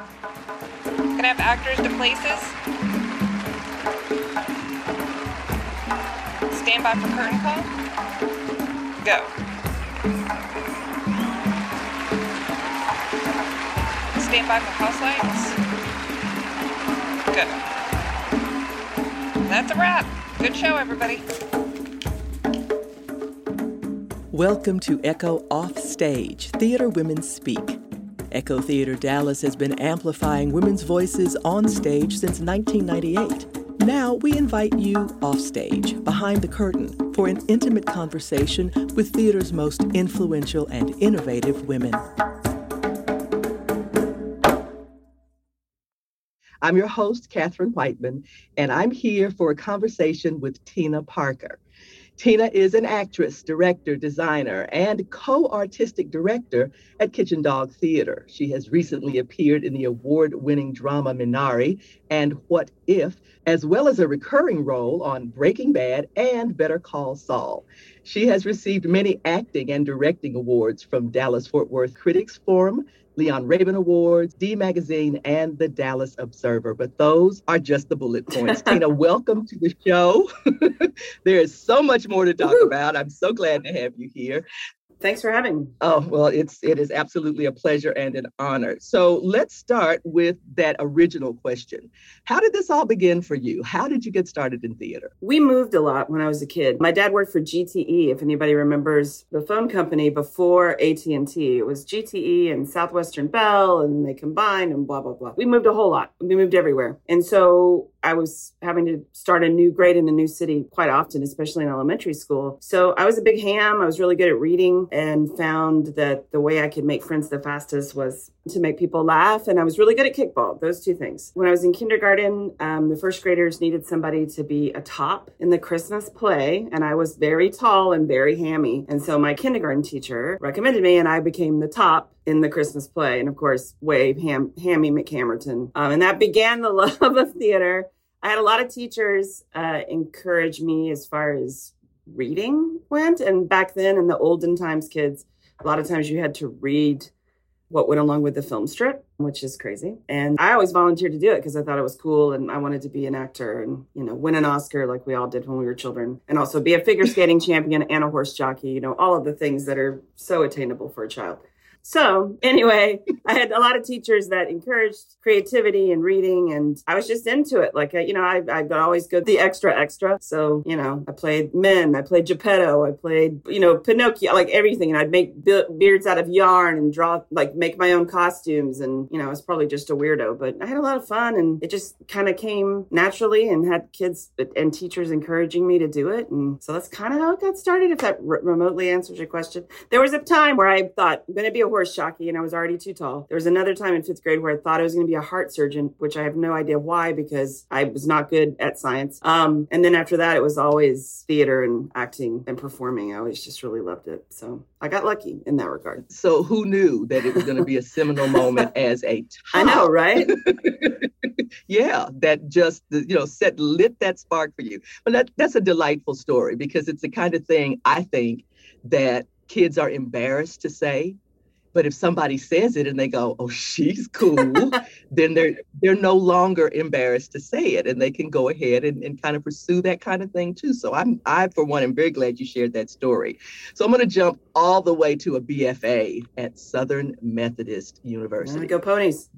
Can I have actors to places? Stand by for curtain call. Go. Stand by for house lights. Good. That's a wrap. Good show, everybody. Welcome to Echo Offstage, Theater Women Speak. Echo Theater Dallas has been amplifying women's voices on stage since 1998. Now we invite you offstage, behind the curtain, for an intimate conversation with theater's most influential and innovative women. I'm your host, Katherine Whiteman, and I'm here for a conversation with Tina Parker. Tina is an actress, director, designer, and co artistic director at Kitchen Dog Theater. She has recently appeared in the award winning drama Minari and What If, as well as a recurring role on Breaking Bad and Better Call Saul. She has received many acting and directing awards from Dallas Fort Worth Critics Forum, Leon Rabin Awards, D Magazine, and the Dallas Observer. But those are just the bullet points. Tina, welcome to the show. there is so much more to talk Woo-hoo. about. I'm so glad to have you here. Thanks for having me. Oh, well, it's it is absolutely a pleasure and an honor. So let's start with that original question. How did this all begin for you? How did you get started in theater? We moved a lot when I was a kid. My dad worked for GTE, if anybody remembers the phone company before AT&T. It was GTE and Southwestern Bell and they combined and blah blah blah. We moved a whole lot. We moved everywhere. And so I was having to start a new grade in a new city quite often, especially in elementary school. So I was a big ham. I was really good at reading and found that the way I could make friends the fastest was to make people laugh. And I was really good at kickball, those two things. When I was in kindergarten, um, the first graders needed somebody to be a top in the Christmas play. And I was very tall and very hammy. And so my kindergarten teacher recommended me, and I became the top in the Christmas play. And of course, Wave Ham, Hammy McHammerton. Um, and that began the love of theater. I had a lot of teachers uh, encourage me as far as reading went. And back then, in the olden times, kids, a lot of times you had to read what went along with the film strip, which is crazy. And I always volunteered to do it because I thought it was cool and I wanted to be an actor and, you know, win an Oscar like we all did when we were children. And also be a figure skating champion and a horse jockey, you know, all of the things that are so attainable for a child. So anyway, I had a lot of teachers that encouraged creativity and reading, and I was just into it. Like, you know, I, I would always go the extra, extra. So, you know, I played men, I played Geppetto, I played, you know, Pinocchio, like everything. And I'd make be- beards out of yarn and draw, like make my own costumes. And, you know, I was probably just a weirdo, but I had a lot of fun and it just kind of came naturally and had kids and teachers encouraging me to do it. And so that's kind of how it got started, if that re- remotely answers your question. There was a time where I thought, I'm going to be a horse jockey and I was already too tall. There was another time in fifth grade where I thought I was going to be a heart surgeon, which I have no idea why because I was not good at science. Um, and then after that, it was always theater and acting and performing. I always just really loved it. So I got lucky in that regard. So who knew that it was going to be a seminal moment as a I know, right? yeah, that just you know set lit that spark for you. But that that's a delightful story because it's the kind of thing I think that kids are embarrassed to say but if somebody says it and they go, "Oh, she's cool," then they're they're no longer embarrassed to say it, and they can go ahead and, and kind of pursue that kind of thing too. So I'm I for one am very glad you shared that story. So I'm going to jump all the way to a BFA at Southern Methodist University. Go ponies.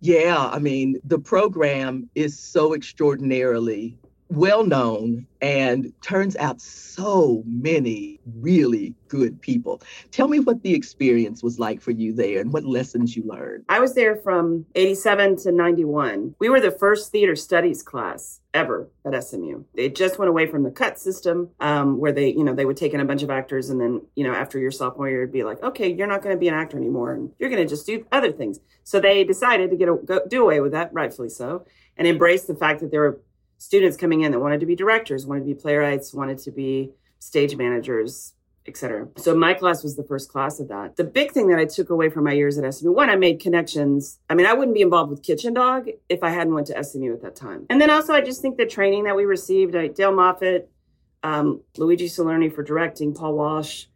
Yeah, I mean the program is so extraordinarily well known and turns out so many really good people. Tell me what the experience was like for you there and what lessons you learned. I was there from 87 to 91. We were the first theater studies class ever at SMU. They just went away from the cut system um, where they, you know, they would take in a bunch of actors and then, you know, after your sophomore year, it'd be like, okay, you're not going to be an actor anymore and you're going to just do other things. So they decided to get a, go, do away with that, rightfully so, and embrace the fact that there were students coming in that wanted to be directors, wanted to be playwrights, wanted to be stage managers, etc. So my class was the first class of that. The big thing that I took away from my years at SMU, one, I made connections. I mean, I wouldn't be involved with Kitchen Dog if I hadn't went to SMU at that time. And then also, I just think the training that we received, Dale Moffat, um, Luigi Salerni for directing, Paul Walsh,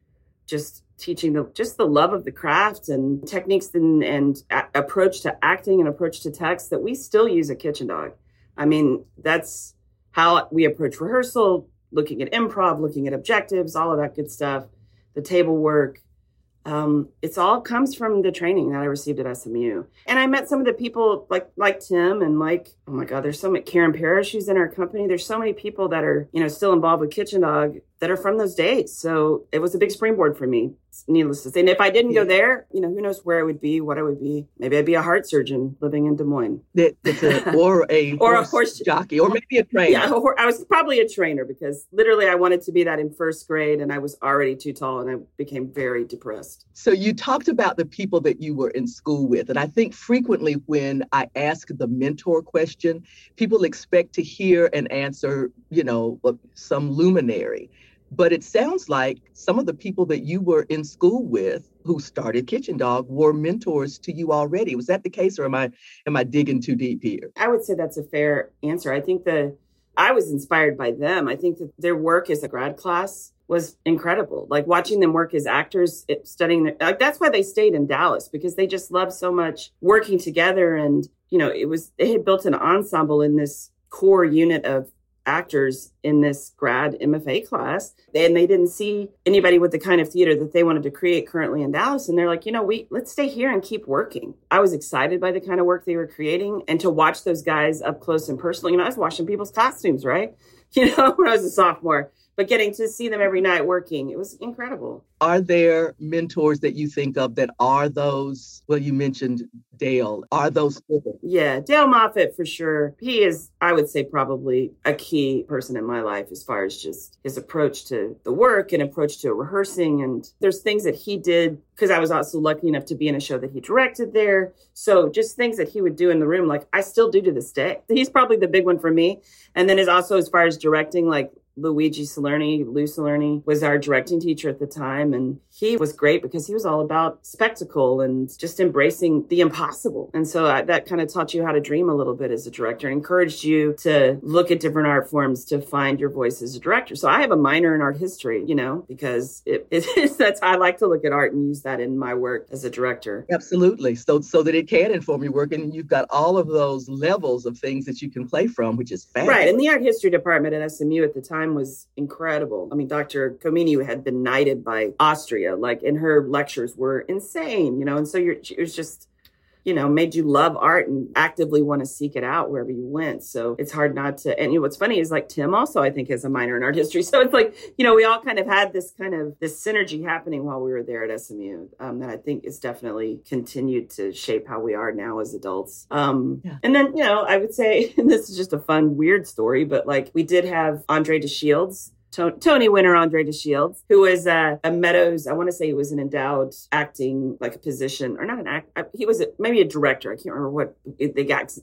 just teaching the just the love of the craft and techniques and, and a- approach to acting and approach to text that we still use at Kitchen Dog. I mean, that's how we approach rehearsal, looking at improv, looking at objectives, all of that good stuff, the table work. Um, it's all comes from the training that I received at SMU. And I met some of the people like like Tim and like, oh my God, there's so many Karen Parrish who's in our company. There's so many people that are, you know, still involved with Kitchen Dog that are from those days. So it was a big springboard for me, needless to say. And if I didn't go there, you know, who knows where I would be, what I would be. Maybe I'd be a heart surgeon living in Des Moines. That's a, or a Or a horse horse- jockey, or maybe a trainer. Yeah, I was probably a trainer because literally I wanted to be that in first grade and I was already too tall and I became very depressed. So you talked about the people that you were in school with, and I think frequently when I ask the mentor question, people expect to hear an answer, you know, uh, some luminary. But it sounds like some of the people that you were in school with who started Kitchen Dog were mentors to you already. Was that the case, or am I am I digging too deep here? I would say that's a fair answer. I think the I was inspired by them. I think that their work as a grad class was incredible. Like watching them work as actors, eh, studying their, like that's why they stayed in Dallas because they just loved so much working together. And you know, it was they had built an ensemble in this core unit of actors in this grad MFA class, and they didn't see anybody with the kind of theater that they wanted to create currently in Dallas. And they're like, you know, we let's stay here and keep working. I was excited by the kind of work they were creating, and to watch those guys up close and personal. You know, I was washing people's costumes, right? You know, when I was a sophomore, but getting to see them every night working, it was incredible. Are there mentors that you think of that are those? Well, you mentioned Dale. Are those? Yeah, Dale Moffat for sure. He is, I would say, probably a key person in my life as far as just his approach to the work and approach to rehearsing. And there's things that he did because I was also lucky enough to be in a show that he directed there. So just things that he would do in the room, like I still do to this day. He's probably the big one for me. And then is also as far as directing, like Luigi Salerni, Lou Salerni was our directing teacher at the time. And he was great because he was all about spectacle and just embracing the impossible. And so I, that kind of taught you how to dream a little bit as a director, encouraged you to look at different art forms to find your voice as a director. So I have a minor in art history, you know, because it, it is that's I like to look at art and use that in my work as a director. Absolutely. So so that it can inform your work, and you've got all of those levels of things that you can play from, which is fabulous. Right. And the art history department at SMU at the time was incredible. I mean, Dr. Comini had been knighted by Austria, like, and her lectures were insane, you know, and so you're, it was just, you know, made you love art and actively want to seek it out wherever you went. So it's hard not to. And you know, what's funny is like Tim also, I think, has a minor in art history. So it's like, you know, we all kind of had this kind of this synergy happening while we were there at SMU um, that I think is definitely continued to shape how we are now as adults. Um, Yeah. And then, you know, I would say, and this is just a fun, weird story, but like we did have Andre DeShields Tony winner Andre DeShields, who was uh, a Meadows, I want to say he was an endowed acting like a position, or not an act. uh, He was a, maybe a director. I can't remember what the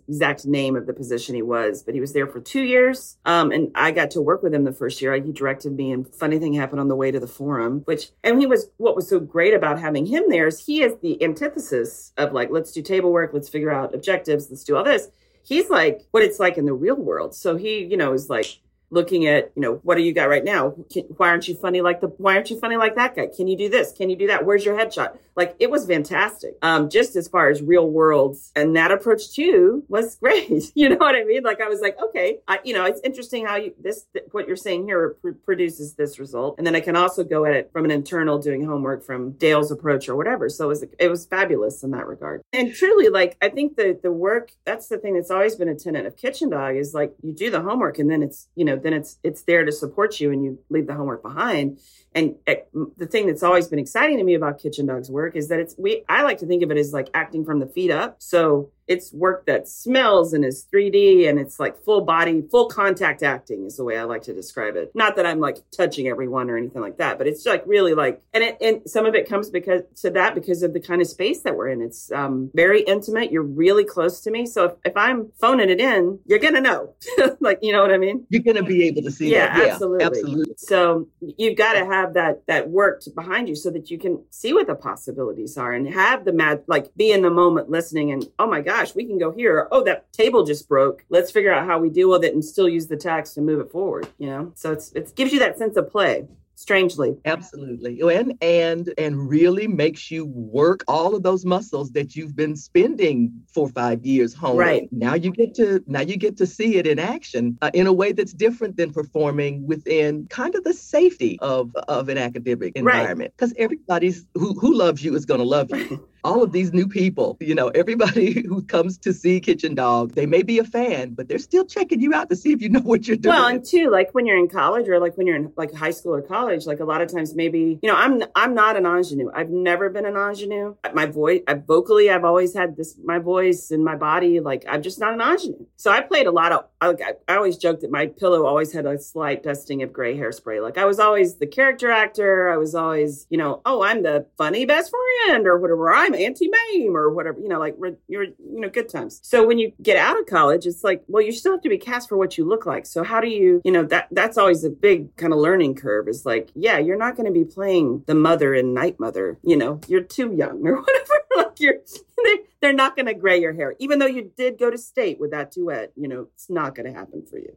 exact name of the position he was, but he was there for two years. Um, and I got to work with him the first year. He directed me, and funny thing happened on the way to the forum. Which and he was what was so great about having him there is he is the antithesis of like let's do table work, let's figure out objectives, let's do all this. He's like what it's like in the real world. So he, you know, is like looking at you know what do you got right now? Can, why aren't you funny like the why aren't you funny like that guy? Can you do this? Can you do that? Where's your headshot like it was fantastic. Um just as far as real worlds and that approach too was great. You know what i mean? Like i was like okay I, you know it's interesting how you this th- what you're saying here pr- produces this result. And then i can also go at it from an internal doing homework from dale's approach or whatever. So it was it was fabulous in that regard. And truly like i think the the work that's the thing that's always been a tenet of kitchen dog is like you do the homework and then it's you know then it's it's there to support you and you leave the homework behind and uh, the thing that's always been exciting to me about kitchen dog's work is that it's we i like to think of it as like acting from the feet up. So it's work that smells and is 3d and it's like full body full contact acting is the way i like to describe it not that i'm like touching everyone or anything like that but it's like really like and it and some of it comes because to that because of the kind of space that we're in it's um very intimate you're really close to me so if, if i'm phoning it in you're gonna know like you know what i mean You're going to be able to see yeah, that. absolutely. absolutely. So you've got to have that that work behind you so that you can see what the possibilities are and have the mad like be in the moment listening and oh my gosh, we can go here. Oh, that table just broke. Let's figure out how we deal with it and still use the tax to move it forward. You know, so it's it gives you that sense of play. strangely. Absolutely. And and and really makes you work all of those muscles that you've been spending four or five years home Right. Now you get to now you get to see it in action uh, in a way that's different than performing within kind of the safety of of an academic environment because everybody's who who loves you is going to love you. all of these new people, you know, everybody who comes to see Kitchen Dog, they may be a fan, but they're still checking you out to see if you know what you're doing. Well, and two, like when you're in college or like when you're in like high school or college, like a lot of times maybe, you know, I'm I'm not an ingenue. I've never been an ingenue. My voice, I, vocally, I've always had this my voice and my body. Like I'm just not an ingenue. So I played a lot of. I, I always joked that my pillow always had a slight dusting of gray hairspray. Like I was always the character actor. I was always, you know, oh, I'm the funny best friend or whatever. I'm Auntie Mame or whatever, you know, like you're, you know, good times. So when you get out of college, it's like, well, you still have to be cast for what you look like. So how do you, you know, that that's always a big kind of learning curve is like, yeah, you're not going to be playing the mother and Night Mother, you know, you're too young or whatever. like you're, they're, they're not going to gray your hair, even though you did go to state with that duet. You know, it's not going to happen for you.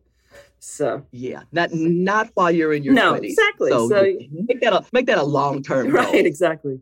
So yeah, not not while you're in your no 20s. exactly. So, so make that a make that a long term right. Goal. Exactly.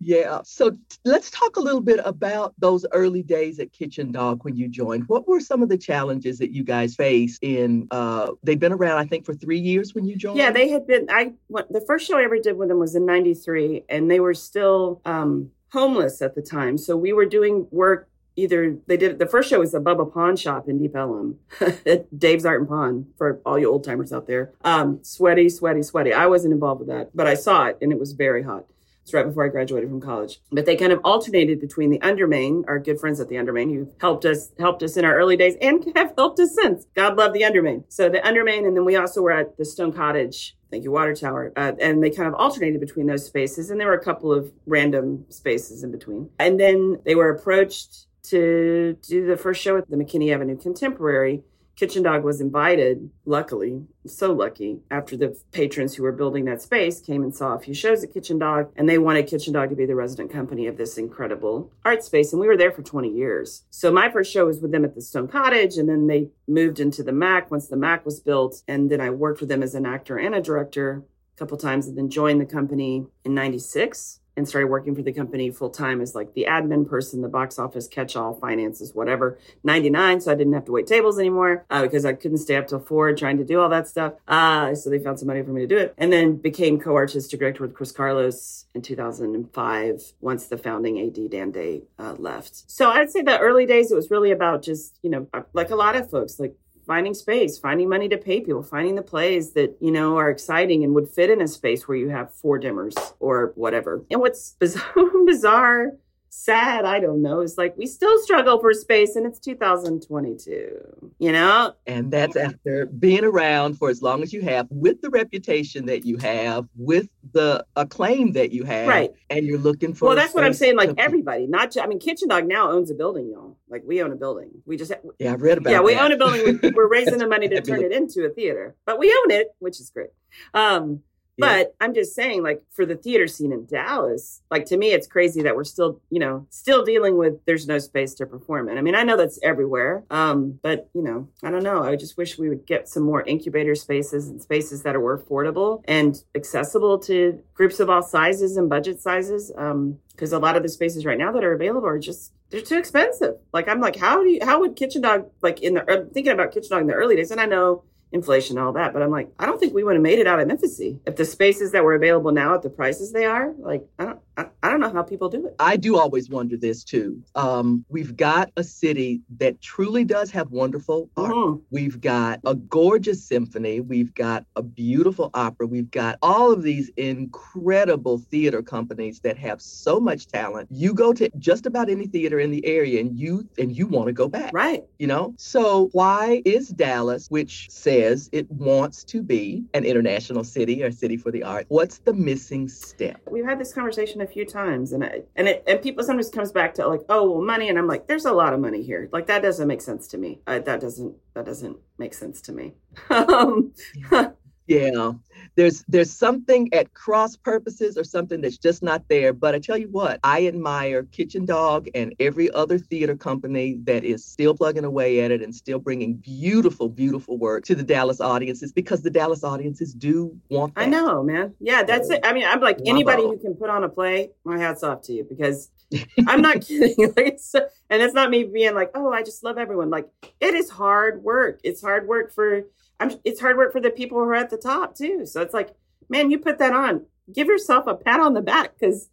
Yeah. So t- let's talk a little bit about those early days at Kitchen Dog when you joined. What were some of the challenges that you guys faced in uh they've been around I think for 3 years when you joined? Yeah, they had been I what, the first show I ever did with them was in 93 and they were still um homeless at the time. So we were doing work either they did the first show was a Bubba Pawn Shop in Deep Ellum, Dave's Art and Pawn for all you old timers out there. Um, sweaty, sweaty, sweaty. I wasn't involved with that, but I saw it and it was very hot. It's right before I graduated from college. But they kind of alternated between the Undermain, our good friends at the Undermain, who helped us helped us in our early days and have helped us since. God love the Undermain. So the Undermain, and then we also were at the Stone Cottage. Thank you, Water Tower. Uh, and they kind of alternated between those spaces, and there were a couple of random spaces in between. And then they were approached to do the first show at the McKinney Avenue Contemporary Kitchen Dog was invited, luckily, so lucky, after the patrons who were building that space came and saw a few shows at Kitchen Dog, and they wanted Kitchen Dog to be the resident company of this incredible art space. And we were there for 20 years. So my first show was with them at the Stone Cottage, and then they moved into the Mac once the Mac was built. And then I worked with them as an actor and a director a couple times, and then joined the company in 96 and started working for the company full time as like the admin person, the box office catch all, finances, whatever. 99, so I didn't have to wait tables anymore uh, because I couldn't stay up till four trying to do all that stuff. Uh, so they found somebody for me to do it. And then became co artistic director with Chris Carlos in 2005 once the founding AD Dan Day uh, left. So I'd say the early days, it was really about just, you know, like a lot of folks, like finding space, finding money to pay people, finding the plays that, you know, are exciting and would fit in a space where you have four dimmers or whatever. And what's bizarre, bizarre sad, I don't know, is like we still struggle for space and it's 2022, you know? And that's after being around for as long as you have, with the reputation that you have, with the acclaim that you have. Right. And you're looking for. Well, that's what I'm saying. Like everybody, not just, I mean, Kitchen Dog now owns a building, y'all. Like we own a building. We just, yeah, I've read about Yeah, we own a building. We're raising the money to turn it into a theater, but we own it, which is great. Um. But I'm just saying, like for the theater scene in Dallas, like to me, it's crazy that we're still, you know, still dealing with there's no space to perform in. I mean, I know that's everywhere, um, but you know, I don't know. I just wish we would get some more incubator spaces and spaces that are affordable and accessible to groups of all sizes and budget sizes. Um, because a lot of the spaces right now that are available are just they're too expensive. Like I'm like, how do you how would Kitchen Dog like in the I'm thinking about Kitchen Dog in the early days, and I know inflation all that, but I'm like, I don't think we would have made it out of Memphis if the spaces that were available now at the prices they are. Like I don't I, I don't know how people do it. I do always wonder this too. Um, we've got a city that truly does have wonderful art. Mhm. We've got a gorgeous symphony. We've got a beautiful opera. We've got all of these incredible theater companies that have so much talent. You go to just about any theater in the area and you and you want to go back. Right. You know? So why is Dallas, which says it wants to be an international city or city for the arts, what's the missing step? We've had this conversation a few times and I, and it, and people sometimes comes back to like, oh, well, money. And I'm like, there's a lot of money here. Like that doesn't make sense to me. Uh, that doesn't, that doesn't make sense to me. um, Yeah. Yeah, there's there's something at cross purposes or something that's just not there. But I tell you what, I admire Kitchen Dog and every other theater company that is still plugging away at it and still bringing beautiful, beautiful work to the Dallas audiences because the Dallas audiences do want that. I know, man. Yeah, that's it. I mean, I'm like anybody who can put on a play, my hat's off to you because I'm not kidding. Like it's, and it's not me being like, oh, I just love everyone. Like it is hard work. It's hard work for I'm, it's hard work for the people who are at the top too. So it's like, man, you put that on, give yourself a pat on the back because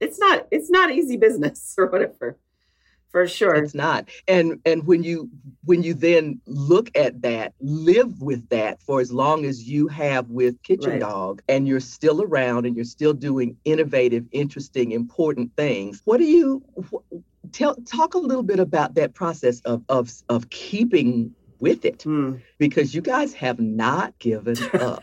it's not it's not easy business or whatever. For sure. It's not. And and when you when you then look at that, live with that for as long as you have with Kitchen right. Dog and you're still around and you're still doing innovative, interesting, important things. What do you tell talk a little bit about that process of of of keeping with it mm. because you guys have not given up.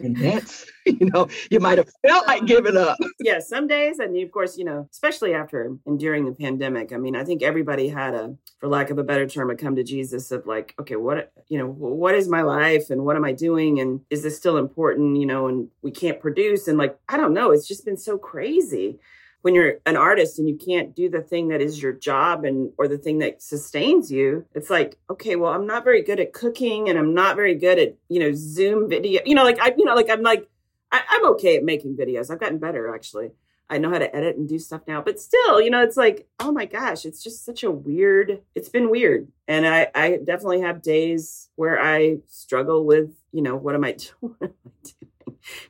and that's you know you might have felt like giving up yeah some days and of course you know especially after and during the pandemic i mean i think everybody had a for lack of a better term a come to jesus of like okay what you know what is my life and what am i doing and is this still important you know and we can't produce and like i don't know it's just been so crazy when you're an artist and you can't do the thing that is your job and or the thing that sustains you it's like okay well i'm not very good at cooking and i'm not very good at you know zoom video you know like i you know like i'm like I, i'm okay at making videos. I've gotten better actually. I know how to edit and do stuff now but still you know it's like oh my gosh it's just such a weird it's been weird. And i i definitely have days where i struggle with you know what am i doing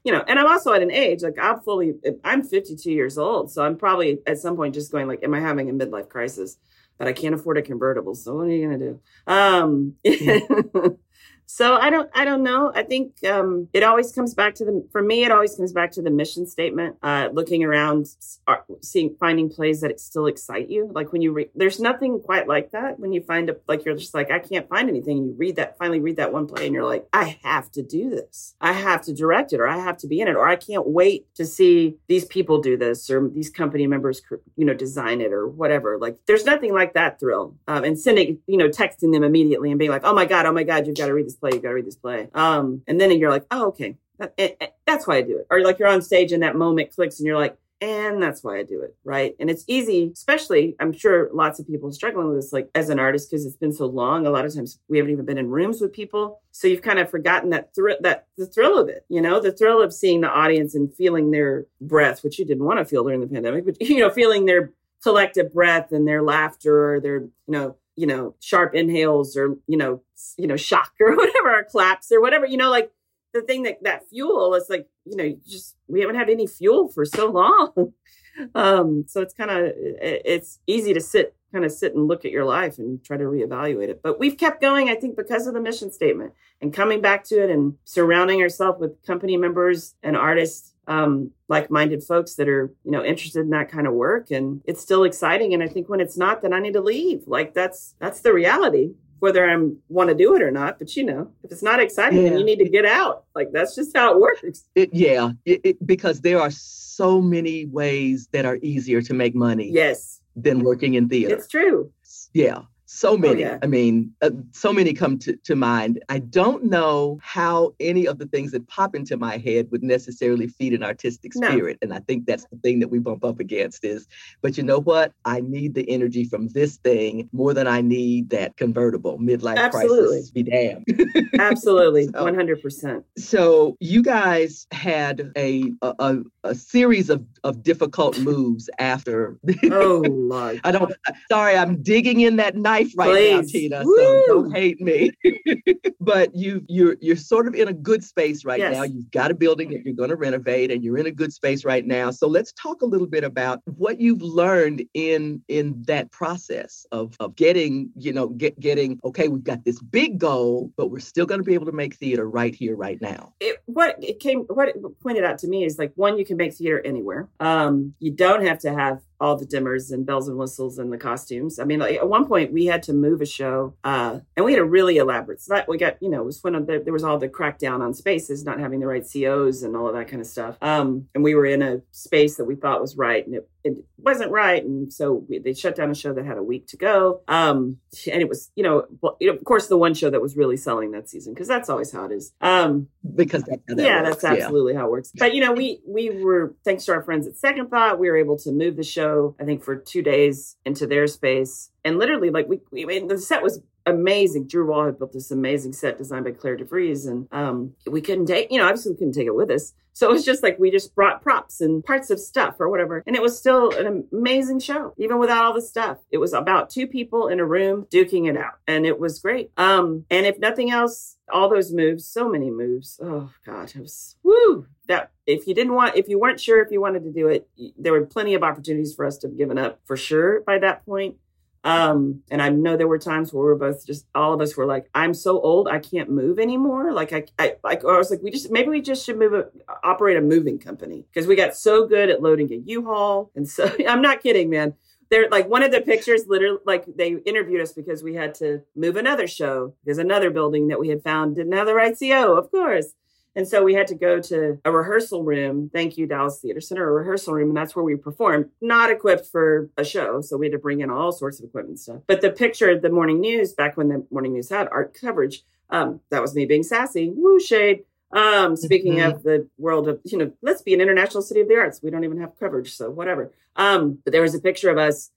you know, and I'm also at an age like I'm fully, I'm 52 years old, so I'm probably at some point just going like, am I having a midlife crisis? But I can't afford a convertible, so what are you gonna do? Um, So I don't I don't know. I think um, it always comes back to the for me it always comes back to the mission statement. Uh, looking around, uh, seeing finding plays that still excite you. Like when you read, there's nothing quite like that when you find a like you're just like I can't find anything. And you read that finally read that one play and you're like I have to do this. I have to direct it or I have to be in it or I can't wait to see these people do this or these company members you know design it or whatever. Like there's nothing like that thrill. Um, and sending you know texting them immediately and being like oh my god oh my god you've got to read this play. You got to read this play. Um, and then you're like, oh, okay, that, it, it, that's why I do it. Or like you're on stage and that moment clicks and you're like, and that's why I do it, right? And it's easy, especially I'm sure lots of people struggling with this, like as an artist, because it's been so long. A lot of times we haven't even been in rooms with people, so you've kind of forgotten that thrill, that the thrill of it, you know, the thrill of seeing the audience and feeling their breath, which you didn't want to feel during the pandemic, but you know, feeling their collective breath and their laughter or their, you know, you know, sharp inhales or, you know, you know, shock or whatever, or claps or whatever, you know, like the thing that that fuel is like, you know, just we haven't had any fuel for so long. um, so it's kind of it's easy to sit kind of sit and look at your life and try to reevaluate it. But we've kept going, I think, because of the mission statement and coming back to it and surrounding ourselves with company members and artists um, like-minded folks that are you know interested in that kind of work and it's still exciting and i think when it's not then i need to leave. Like that's that's the reality whether i want to do it or not but you know if it's not exciting yeah. then you need to get out. Like that's just how it works. It, yeah it, it, because there are so many ways that are easier to make money yes. than working in theater. It's true. Yeah so oh, many. Oh, yeah. I mean, uh, so many come to, to mind. I don't know how any of the things that pop into my head would necessarily feed an artistic spirit. No. And I think that's the thing that we bump up against is, but you know what? I need the energy from this thing more than I need that convertible midlife Absolutely. crisis. Be damned. Absolutely. so, 100%. So you guys had a, a, a series of, of difficult moves after. oh, Lord. I don't, sorry, I'm digging in that knife life right Please. now, Tina. Woo! So don't hate me. but you you're you're sort of in a good space right yes. now. You've got a building that you're going to renovate, and you're in a good space right now. So let's talk a little bit about what you've learned in in that process of of getting you know get getting okay. We've got this big goal, but we're still going to be able to make theater right here, right now. It, what it came what it pointed out to me is like one, you can make theater anywhere. Um, you don't have to have all the dimmers and bells and whistles and the costumes. I mean, like, at one point we had to move a show, uh, and we had a really elaborate set. We got, you know, it was when there, there was all the crackdown on spaces, not having the right COs and all of that kind of stuff. Um, and we were in a space that we thought was right, and it it wasn't right, and so we, they shut down a show that had a week to go. Um, and it was, you know, well, you know, of course, the one show that was really selling that season because that's always how it is. Um, because that's how that yeah, works, that's absolutely how it works. But you know, we we were thanks to our friends at Second Thought, we were able to move the show. I think for two days into their space, and literally, like we, we I mean, the set was amazing. Drew Wall had built this amazing set designed by Claire DeVries, and um, we couldn't take, you know, obviously we couldn't take it with us. So it was just like we just brought props and parts of stuff or whatever, and it was still an amazing show, even without all the stuff. It was about two people in a room duking it out, and it was great. Um, and if nothing else, all those moves, so many moves. Oh God, it was woo. That if you didn't want, if you weren't sure if you wanted to do it, there were plenty of opportunities for us to have given up for sure by that point. Um, and I know there were times where we were both just all of us were like, I'm so old, I can't move anymore. Like I, I like I was like, we just maybe we just should move a, operate a moving company because we got so good at loading a U-Haul. And so I'm not kidding, man. They're like one of the pictures literally like they interviewed us because we had to move another show because another building that we had found didn't have the right CO, of course. And so we had to go to a rehearsal room. Thank you, Dallas Theater Center, a rehearsal room. And that's where we performed, not equipped for a show. So we had to bring in all sorts of equipment stuff. But the picture, of the morning news, back when the morning news had art coverage, um, that was me being sassy. Woo shade. Um, speaking mm-hmm. of the world of, you know, let's be an international city of the arts. We don't even have coverage. So whatever. Um, but there was a picture of us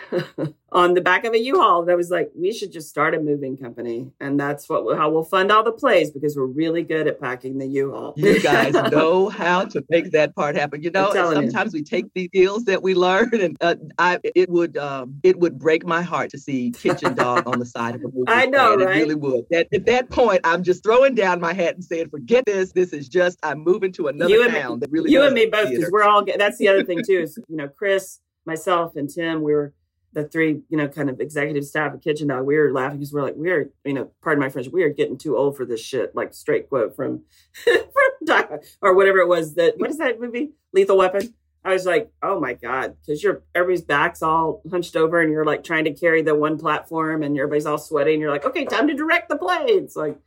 on the back of a U-Haul that was like, we should just start a moving company, and that's what how we'll fund all the plays because we're really good at packing the U-Haul. You guys know how to make that part happen. You know, sometimes you. we take the skills that we learn, and uh, I it would um, it would break my heart to see Kitchen Dog on the side of a movie. I know, right? It really would. That, at that point, I'm just throwing down my hat and saying, forget this. This is just I'm moving to another you town. Me, that really you and me both because we're all. That's the other thing too. Is you know, Chris, myself, and Tim. We were the three, you know, kind of executive staff at Kitchen Dog, we were laughing because we're like, we are, you know, pardon my French, we are getting too old for this shit. Like straight quote from, from or whatever it was that, what is that movie? Lethal Weapon. I was like, oh my God, because you're everybody's back's all hunched over and you're like trying to carry the one platform and everybody's all sweaty and you're like, okay, time to direct the play. It's like,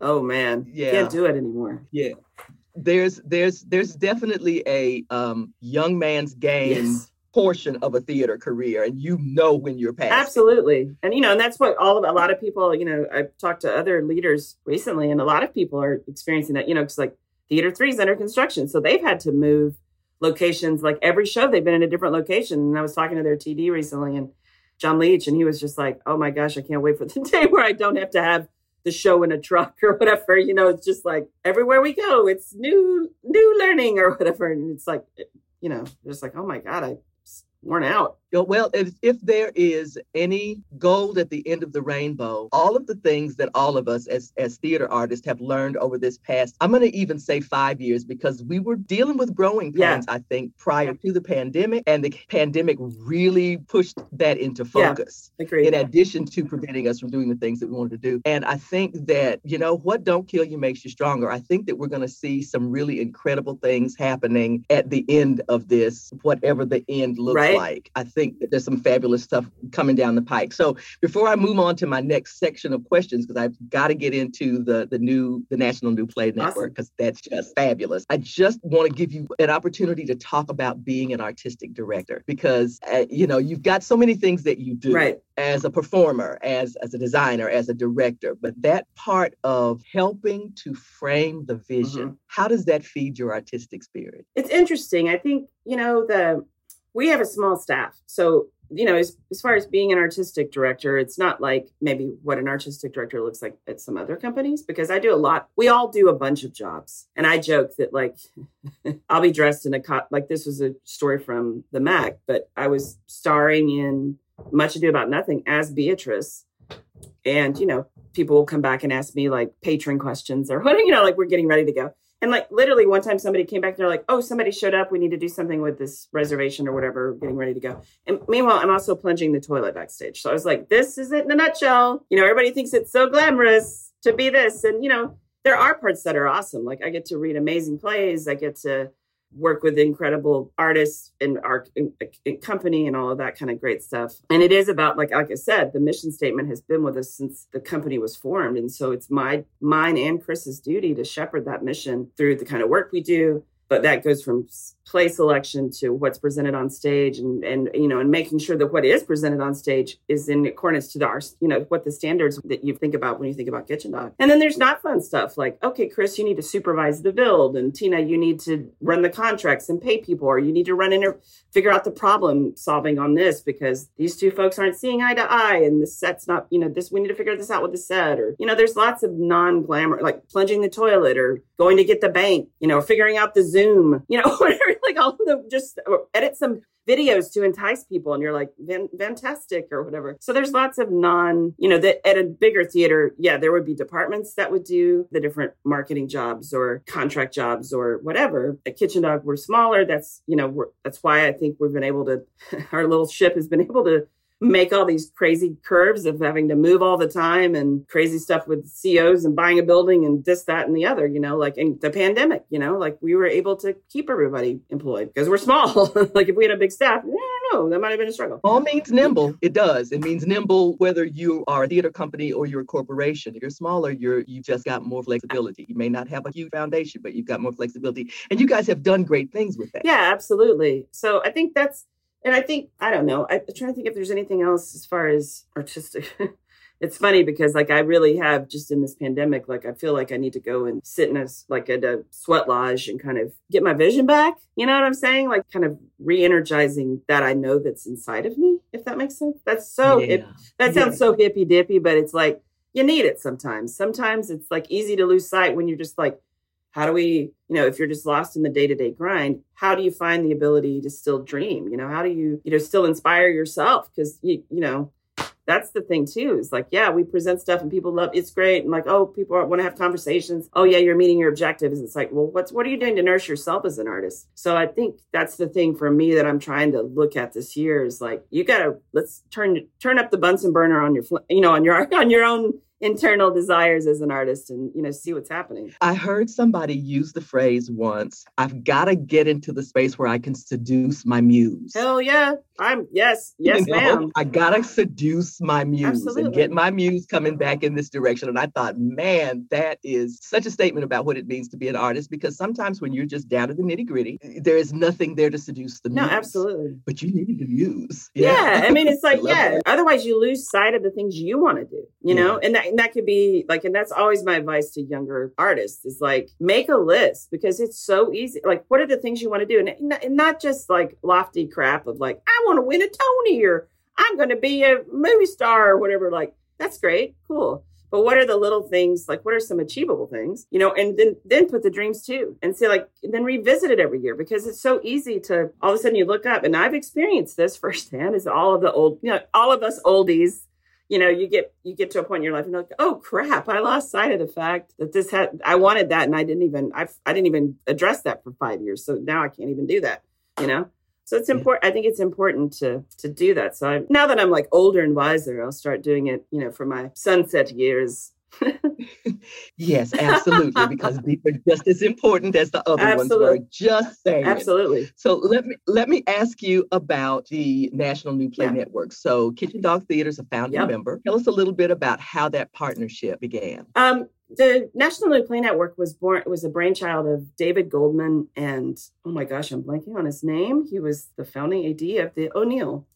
oh man, yeah. can't do it anymore. Yeah. There's there's there's definitely a um young man's game yes portion of a theater career and you know when you're past absolutely it. and you know and that's what all of a lot of people you know i've talked to other leaders recently and a lot of people are experiencing that you know because like theater three is under construction so they've had to move locations like every show they've been in a different location and i was talking to their td recently and john leach and he was just like oh my gosh i can't wait for the day where i don't have to have the show in a truck or whatever you know it's just like everywhere we go it's new new learning or whatever and it's like you know just like oh my god i worn out. Well, if, if there is any gold at the end of the rainbow, all of the things that all of us as, as theater artists have learned over this past, I'm going to even say five years because we were dealing with growing pains, yeah. I think, prior to the pandemic. And the pandemic really pushed that into focus. Yeah, agreed. In addition to preventing us from doing the things that we wanted to do. And I think that, you know, what don't kill you makes you stronger. I think that we're going to see some really incredible things happening at the end of this, whatever the end looks right. like. I think think that there's some fabulous stuff coming down the pike. So before I move on to my next section of questions, because I've got to get into the the new the National New Play Network because awesome. that's just fabulous. I just want to give you an opportunity to talk about being an artistic director because uh, you know you've got so many things that you do. Right as a performer, as as a designer, as a director, but that part of helping to frame the vision, mm-hmm. how does that feed your artistic spirit? It's interesting. I think, you know, the we have a small staff. So, you know, as, as far as being an artistic director, it's not like maybe what an artistic director looks like at some other companies because I do a lot. We all do a bunch of jobs. And I joke that, like, I'll be dressed in a cut. Like, this was a story from the Mac, but I was starring in Much Ado About Nothing as Beatrice. And, you know, people will come back and ask me like patron questions or what, you know, like we're getting ready to go. And like literally one time somebody came back and they're like, oh, somebody showed up. We need to do something with this reservation or whatever, getting ready to go. And meanwhile, I'm also plunging the toilet backstage. So I was like, this is it in a nutshell. You know, everybody thinks it's so glamorous to be this. And, you know, there are parts that are awesome. Like I get to read amazing plays. I get to work with incredible artists and our in, in company and all of that kind of great stuff. And it is about like like I said, the mission statement has been with us since the company was formed, and so it's my mine and Chris's duty to shepherd that mission through the kind of work we do. But that goes from play selection to what's presented on stage and and you know and making sure that what is presented on stage is in accordance to the you know what the standards that you think about when you think about kitchen dog. And then there's not fun stuff like okay chris you need to supervise the build and tina you need to run the contracts and pay people or you need to run in or er, figure out the problem solving on this because these two folks aren't seeing eye to eye and the set's not you know this we need to figure this out with the set or you know there's lots of non-glamour like plunging the toilet or going to get the bank you know figuring out the zoom you know whatever like all the just uh, edit some videos to entice people and you're like fantastic or whatever. So there's lots of non you know that at a bigger theater yeah there would be departments that would do the different marketing jobs or contract jobs or whatever. At kitchen dog we're smaller. That's you know that's why i think we've been able to our little ship has been able to make all these crazy curves of having to move all the time and crazy stuff with CEOs and buying a building and this, that, and the other, you know, like in the pandemic, you know, like we were able to keep everybody employed because we're small. like if we had a big staff, I don't that might have been a struggle. All means nimble. It does. It means nimble whether you are a theater company or you're a corporation. If you're smaller, you're you just got more flexibility. You may not have a huge foundation, but you've got more flexibility. And you guys have done great things with that. Yeah, absolutely. So I think that's and I think I don't know. I, am trying to think if there's anything else as far as artistic. it's funny because like I really have just in this pandemic, like I feel like I need to go and sit in a like at a sweat lodge and kind of get my vision back. You know what I'm saying? Like kind of re-energizing that I know that's inside of me. If that makes sense. That's so. Yeah. It, that sounds yeah. so hippy dippy, but it's like you need it sometimes. Sometimes it's like easy to lose sight when you're just like how do we you know if you're just lost in the day-to-day grind how do you find the ability to still dream? You know how do you you know still inspire yourself? Because you you know that's the thing too is like yeah we present stuff and people love it's great and like oh people want to have conversations. Oh yeah you're meeting your objectives. It's like well what's what are you doing to nurse yourself as an artist? So i think that's the thing for me that i'm trying to look at this year is like you gotta let's turn turn up the bunsen burner on your you know on your on your own internal desires as an artist and you know see what's happening. I heard somebody use the phrase once i've got to get into the space where i can seduce my muse. Hell yeah. I'm yes yes you know, ma'am. I gotta seduce my muse Absolutely. and get my muse coming back in this direction. And i thought man that is such a statement about what it means to be an artist because sometimes when you're just down to the nitty gritty there is nothing there to seduce the no muse. absolutely. But you need the muse. Yeah, yeah. i mean it's like yeah that. otherwise you lose sight of the things you want to do you know? And that and that could be like, and that's always my advice to younger artists is like, make a list because it's so easy. Like, what are the things you want to do? And not just like lofty crap of like, I want to win a Tony or I'm going to be a movie star or whatever. Like, that's great. Cool. But what are the little things? Like, what are some achievable things? You know, and then then put the dreams too, and say like, and then revisit it every year because it's so easy to all of a sudden you look up, and I've experienced this firsthand. Is all of the old, you know, all of us oldies you know, you get you get to a point in your life and you're like, oh crap, I lost sight of the fact that this had I wanted that and I didn't even I I didn't even address that for five years. So now I can't even do that. You know. So it's important. I think it's important to to do that. So I, now that I'm like older and wiser, I'll start doing it. You know, for my sunset years yes, absolutely, because these are just as important as the other absolutely. ones were. Just saying. Absolutely. So let me let me ask you about the National New Play yeah. Network. So Kitchen Dog Theater is a founding yep. member. Tell us a little bit about how that partnership began. Um, the National New Play Network was born was a brainchild of David Goldman and oh my gosh, I'm blanking on his name. He was the founding AD of the O'Neill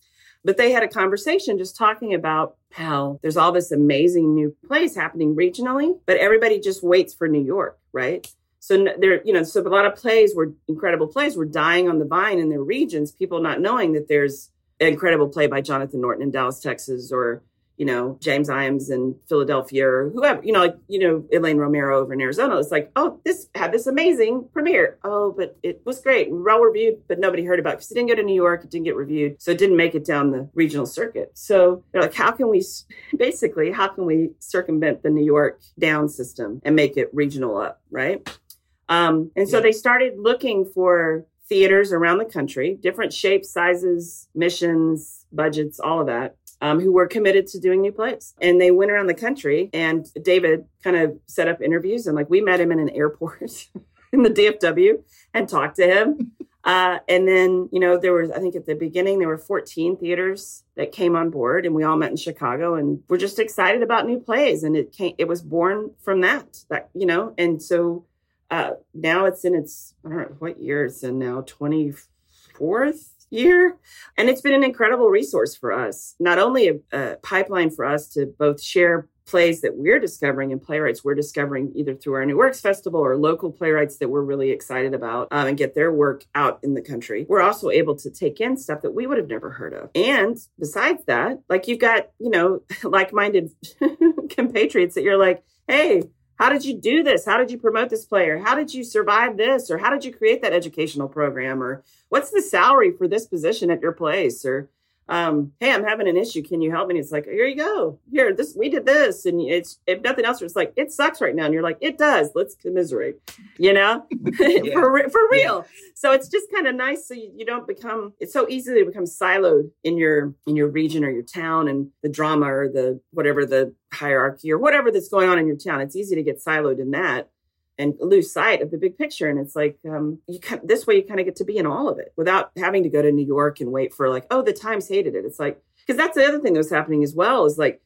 but they had a conversation just talking about how there's all this amazing new plays happening regionally, but everybody just waits for New York, right? So there, you know, so a lot of plays were incredible plays were dying on the vine in their regions, people not knowing that there's an incredible play by Jonathan Norton in Dallas, Texas, or you know, James Ijames in Philadelphia or whoever, you know, like, you know, Elaine Romero over in Arizona. It's like, oh, this had this amazing premiere. Oh, but it was great and well reviewed, but nobody heard about it because it didn't go to New York. It didn't get reviewed. So it didn't make it down the regional circuit. So they're like, how can we, basically, how can we circumvent the New York down system and make it regional up, right? Um, and so yeah. they started looking for theaters around the country, different shapes, sizes, missions, budgets, all of that um, who were committed to doing new plays. And they went around the country, and David kind of set up interviews. And like we met him in an airport in the DFW and talked to him. Uh, and then, you know, there was, I think at the beginning, there were 14 theaters that came on board and we all met in Chicago and we're just excited about new plays. And it came, it was born from that, that, you know, and so uh, now it's in its I don't know what year it's in now, 24th year. And it's been an incredible resource for us. Not only a, a pipeline for us to both share plays that we're discovering and playwrights we're discovering either through our new works festival or local playwrights that we're really excited about um, and get their work out in the country we're also able to take in stuff that we would have never heard of and besides that like you've got you know like-minded compatriots that you're like hey how did you do this? How did you promote this player? How did you survive this? Or how did you create that educational program? Or what's the salary for this position at your place? Or um, hey, I'm having an issue. Can you help me? And it's like, here you go. Here, this we did this, and it's if nothing else, it's like it sucks right now, and you're like, it does. Let's commiserate, you know, for for real. Yeah. So it's just kind of nice, so you, you don't become. It's so easy to become siloed in your in your region or your town, and the drama or the whatever the hierarchy or whatever that's going on in your town. It's easy to get siloed in that and lose sight of the big picture. And it's like um, you kind this way you kind of get to be in all of it without having to go to New York and wait for like, oh, the Times hated it. It's like because that's the other thing that was happening as well is like,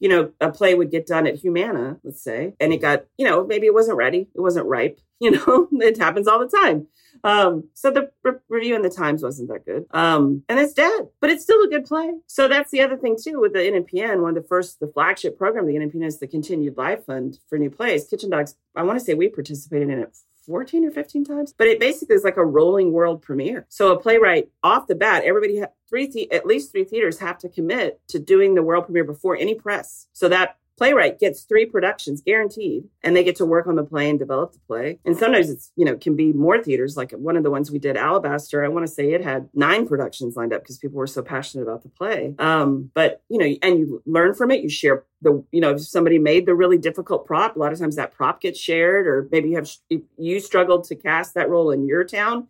you know, a play would get done at Humana, let's say, and it got, you know, maybe it wasn't ready, it wasn't ripe. You know, it happens all the time. Um, so the re- review in the Times wasn't that good. Um, and it's dead, but it's still a good play. So that's the other thing too with the NNPN. One of the first, the flagship program, the NNPN is the Continued Life Fund for new plays. Kitchen Dogs. I want to say we participated in it 14 or 15 times, but it basically is like a rolling world premiere. So a playwright off the bat, everybody ha- three at least three theaters have to commit to doing the world premiere before any press. So that playwright gets three productions guaranteed and they get to work on the play and develop the play. And sometimes it's you know can be more theaters like one of the ones we did alabaster. I want to say it had nine productions lined up because people were so passionate about the play. Um, but you know and you learn from it. You share the you know if somebody made the really difficult prop a lot of times that prop gets shared or maybe you have you struggled to cast that role in your town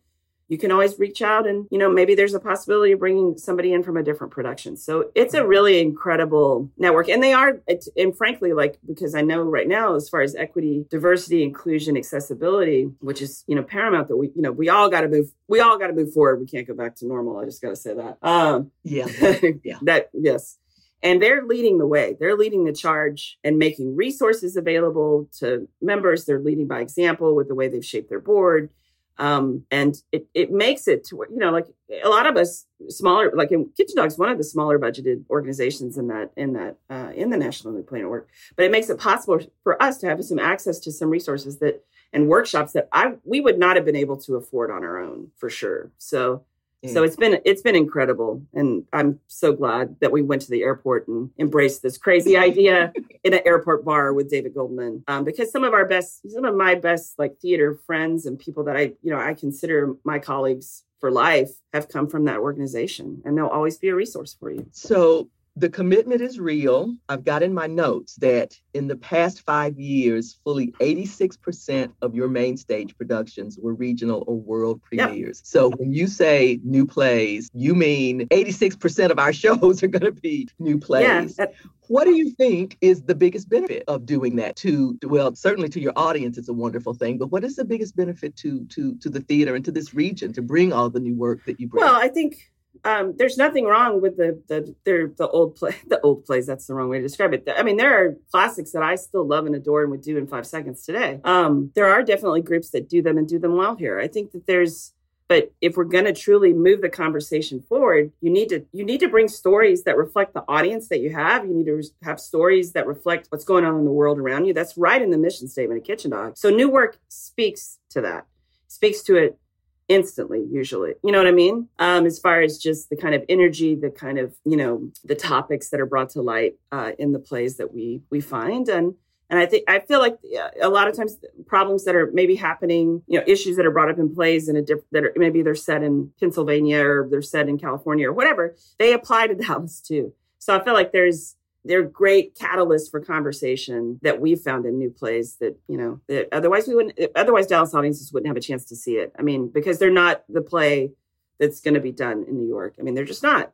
you can always reach out and you know maybe there's a possibility of bringing somebody in from a different production. So it's a really incredible network. And they are and frankly like because i know right now as far as equity diversity inclusion accessibility which is you know paramount that we you know we all got to move we all got to move forward. We can't go back to normal. I just got to say that. Um yeah. Yeah. that yes. And they're leading the way. They're leading the charge and making resources available to members. They're leading by example with the way they've shaped their board um, and it, it makes it to you know like a lot of us smaller like in kitchen dogs one of the smaller budgeted organizations in that in that uh, in the national new network. But it makes it possible for us to have some access to some resources that and workshops that i we would not have been able to afford on our own for sure. So so mm. it's been it's been incredible, and I'm so glad that we went to the airport and embraced this crazy idea in an airport bar with David Goldman. Um, because some of our best, some of my best like theater friends and people that I you know I consider my colleagues for life have come from that organization, and they'll always be a resource for you. So the commitment is real. I've got in my notes that in the past five years, fully 86% of your main stage productions were regional or world premieres. Yep. So when you say new plays, you mean 86% of our shows are going to be new plays. Yeah, what do you think is the biggest benefit of doing that to well certainly to your audience it's a wonderful thing but what is the biggest benefit to to to the theater and to this region to bring all the new work that you bring well i think um, there's nothing wrong with the the the old play the old plays. That's the wrong way to describe it. I mean, there are classics that I still love and adore and would do in five seconds today. Um, there are definitely groups that do them and do them well here. I think that there's but if we're going to truly move the conversation forward you need to you need to bring stories that reflect the audience that you have you need to have stories that reflect what's going on in the world around you that's right in the mission statement of kitchen dog so new work speaks to that speaks to it instantly usually. You know what i mean? Um as far as just the kind of energy the kind of you know the topics that are brought to light uh in the plays that we we find. And and i think i feel like a lot of times problems that are maybe happening you know issues that are brought up in plays in a different that are maybe they're set in pennsylvania or they're set in california or whatever they apply to dallas too. So i feel like there's they're great catalysts for conversation that we've found in new plays that you know that otherwise we wouldn't otherwise dallas audiences wouldn't have a chance to see it. I mean because they're not the play that's going to be done in new york. I mean they're just not.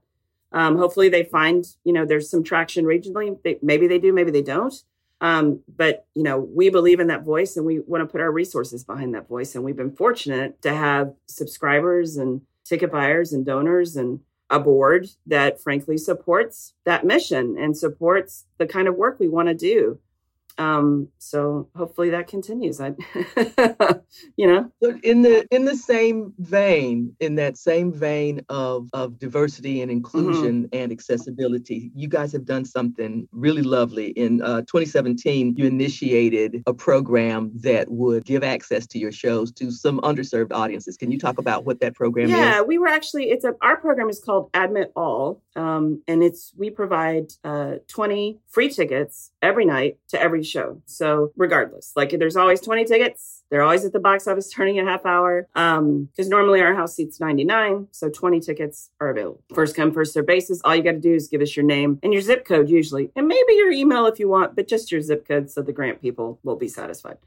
Um, hopefully they find you know there's some traction regionally. They, maybe they do maybe they don't. Um, but you know we believe in that voice and we want to put our resources behind that voice. And we've been fortunate to have subscribers and ticket buyers and donors and a board that frankly supports that mission and supports the kind of work we want to do. Um, so hopefully that continues. I, you know, in the in the same vein, in that same vein of of diversity and inclusion mm-hmm. and accessibility, you guys have done something really lovely. In uh, 2017, you initiated a program that would give access to your shows to some underserved audiences. Can you talk about what that program yeah, is? Yeah, we were actually. It's a our program is called Admit All, um, and it's we provide uh, 20 free tickets every night to every show. So regardless, like there's always 20 tickets. They're always at the box office turning a half hour. Um, because normally our house seats 99, so 20 tickets are available. First come, first serve basis. All you got to do is give us your name and your zip code usually, and maybe your email if you want, but just your zip code so the grant people will be satisfied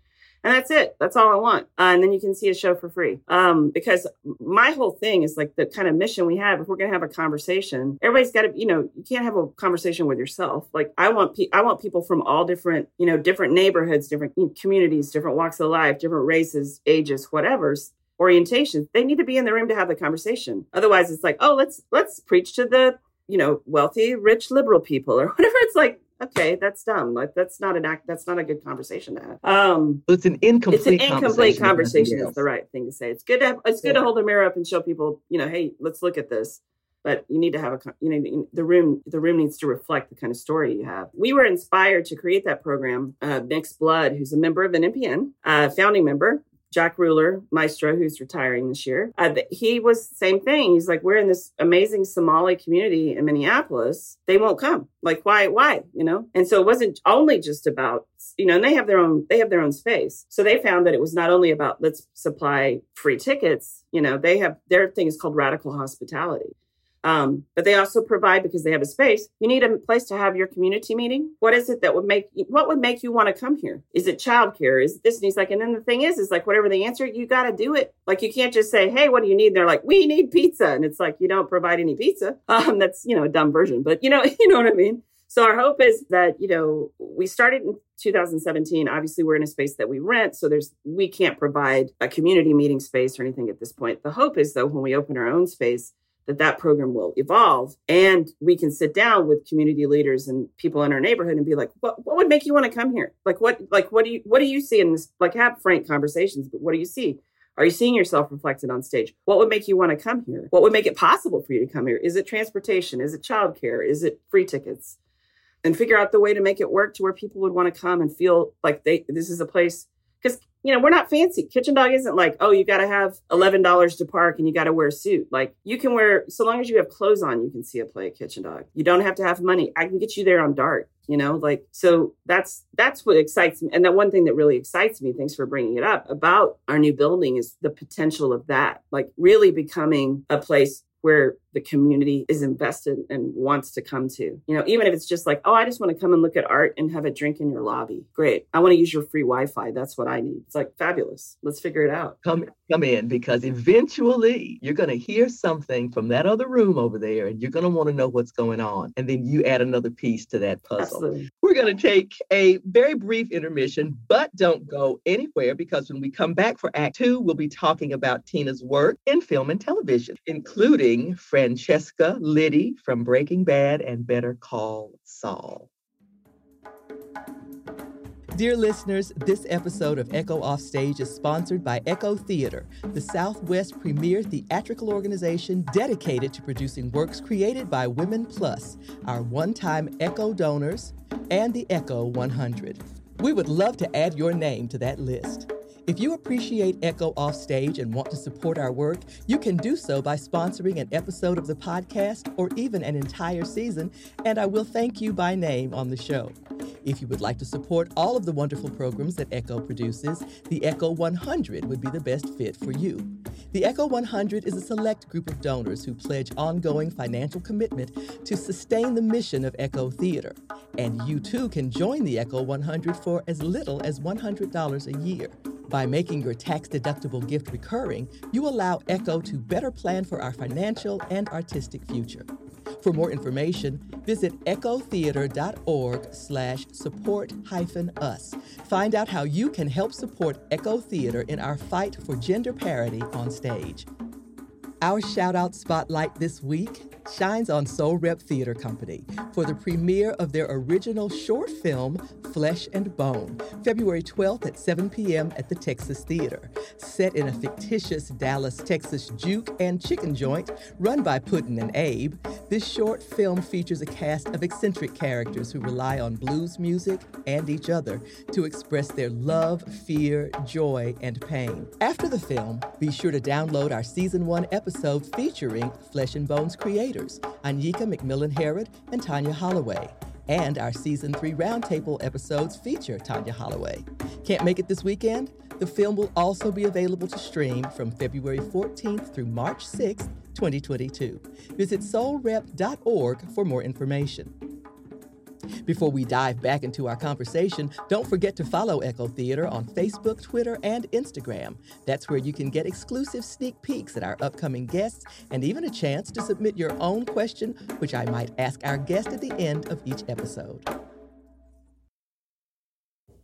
and that's it. That's all I want. Uh, and then you can see a show for free. Um, because my whole thing is like the kind of mission we have. If we're going to have a conversation, everybody's got to, you know, you can't have a conversation with yourself. Like I want, pe- I want people from all different, you know, different neighborhoods, different communities, different walks of life, different races, ages, whatever's orientations. They need to be in the room to have the conversation. Otherwise, it's like, oh, let's let's preach to the you know wealthy, rich, liberal people or whatever. It's like okay, that's dumb. Like that's not an act. That's not a good conversation to have. Um, it's an incomplete. Conversation. It's an incomplete conversation. conversation is the right thing to say. It's good to have, it's good yeah. to hold a mirror up and show people, you know, hey, let's look at this. But you need to have a, you know, the room. The room needs to reflect the kind of story you have. We were inspired to create that program. Uh, Mixed Blood, who's a member of NPN, uh, founding member, Jack Reuler, Maestro, who's retiring this year, uh, he was the same thing. He's like, we're in this amazing Somali community in Minneapolis. They won't come. Like, why? Why? You know? And so it wasn't only just about, you know, and they have their own, they have their own space. So they found that it was not only about let's supply free tickets. You know, they have their thing is called radical hospitality. Um, but they also provide because they have a space. You need a place to have your community meeting. What is it that would make what would make you want to come here? Is it childcare? Is this? And he's like, and then the thing is, is like whatever the answer, you got to do it. Like you can't just say, hey, what do you need? They're like, we need pizza, and it's like you don't provide any pizza. Um, that's you know a dumb version, but you know you know what I mean. So our hope is that you know we started in 2017. Obviously, we're in a space that we rent, so there's we can't provide a community meeting space or anything at this point. The hope is though when we open our own space that that program will evolve and we can sit down with community leaders and people in our neighborhood and be like what, what would make you want to come here? Like what like what do you what do you see in this like have frank conversations but what do you see? Are you seeing yourself reflected on stage? What would make you want to come here? What would make it possible for you to come here? Is it transportation? Is it childcare? Is it free tickets? And figure out the way to make it work to where people would want to come and feel like they this is a place because you know, we're not fancy. Kitchen Dog isn't like, oh, you got to have $11 to park and you got to wear a suit. Like, you can wear, so long as you have clothes on, you can see a play at Kitchen Dog. You don't have to have money. I can get you there on Dart, you know, like, so that's, that's what excites me. And that one thing that really excites me, thanks for bringing it up about our new building is the potential of that, like really becoming a place where the community is invested and wants to come to. You know, even if it's just like, oh, I just want to come and look at art and have a drink in your lobby. Great. I want to use your free Wi-Fi. That's what I need. It's like fabulous. Let's figure it out. Come come in because eventually you're going to hear something from that other room over there and you're going to want to know what's going on. And then you add another piece to that puzzle. Absolutely. We're going to take a very brief intermission, but don't go anywhere because when we come back for Act Two, we'll be talking about Tina's work in film and television, including Francesca Liddy from Breaking Bad and Better Call Saul. Dear listeners, this episode of Echo Offstage is sponsored by Echo Theater, the Southwest premier theatrical organization dedicated to producing works created by Women Plus, our one time Echo donors, and the Echo 100. We would love to add your name to that list. If you appreciate Echo Offstage and want to support our work, you can do so by sponsoring an episode of the podcast or even an entire season, and I will thank you by name on the show. If you would like to support all of the wonderful programs that Echo produces, the Echo 100 would be the best fit for you. The Echo 100 is a select group of donors who pledge ongoing financial commitment to sustain the mission of Echo Theater. And you too can join the Echo 100 for as little as $100 a year. By making your tax deductible gift recurring, you allow ECHO to better plan for our financial and artistic future. For more information, visit echotheater.org slash support hyphen us. Find out how you can help support Echo Theater in our fight for gender parity on stage. Our shout out spotlight this week shines on Soul Rep Theater Company for the premiere of their original short film, Flesh and Bone, February 12th at 7 p.m. at the Texas Theater. Set in a fictitious Dallas, Texas juke and chicken joint run by Puddin and Abe, this short film features a cast of eccentric characters who rely on blues music and each other to express their love, fear, joy, and pain. After the film, be sure to download our season one episode featuring Flesh and Bones creators, Anyika McMillan Herod and Tanya Holloway. And our season three roundtable episodes feature Tanya Holloway. Can't make it this weekend? The film will also be available to stream from February 14th through March 6th, 2022. Visit soulrep.org for more information. Before we dive back into our conversation, don't forget to follow Echo Theater on Facebook, Twitter, and Instagram. That's where you can get exclusive sneak peeks at our upcoming guests and even a chance to submit your own question, which I might ask our guest at the end of each episode.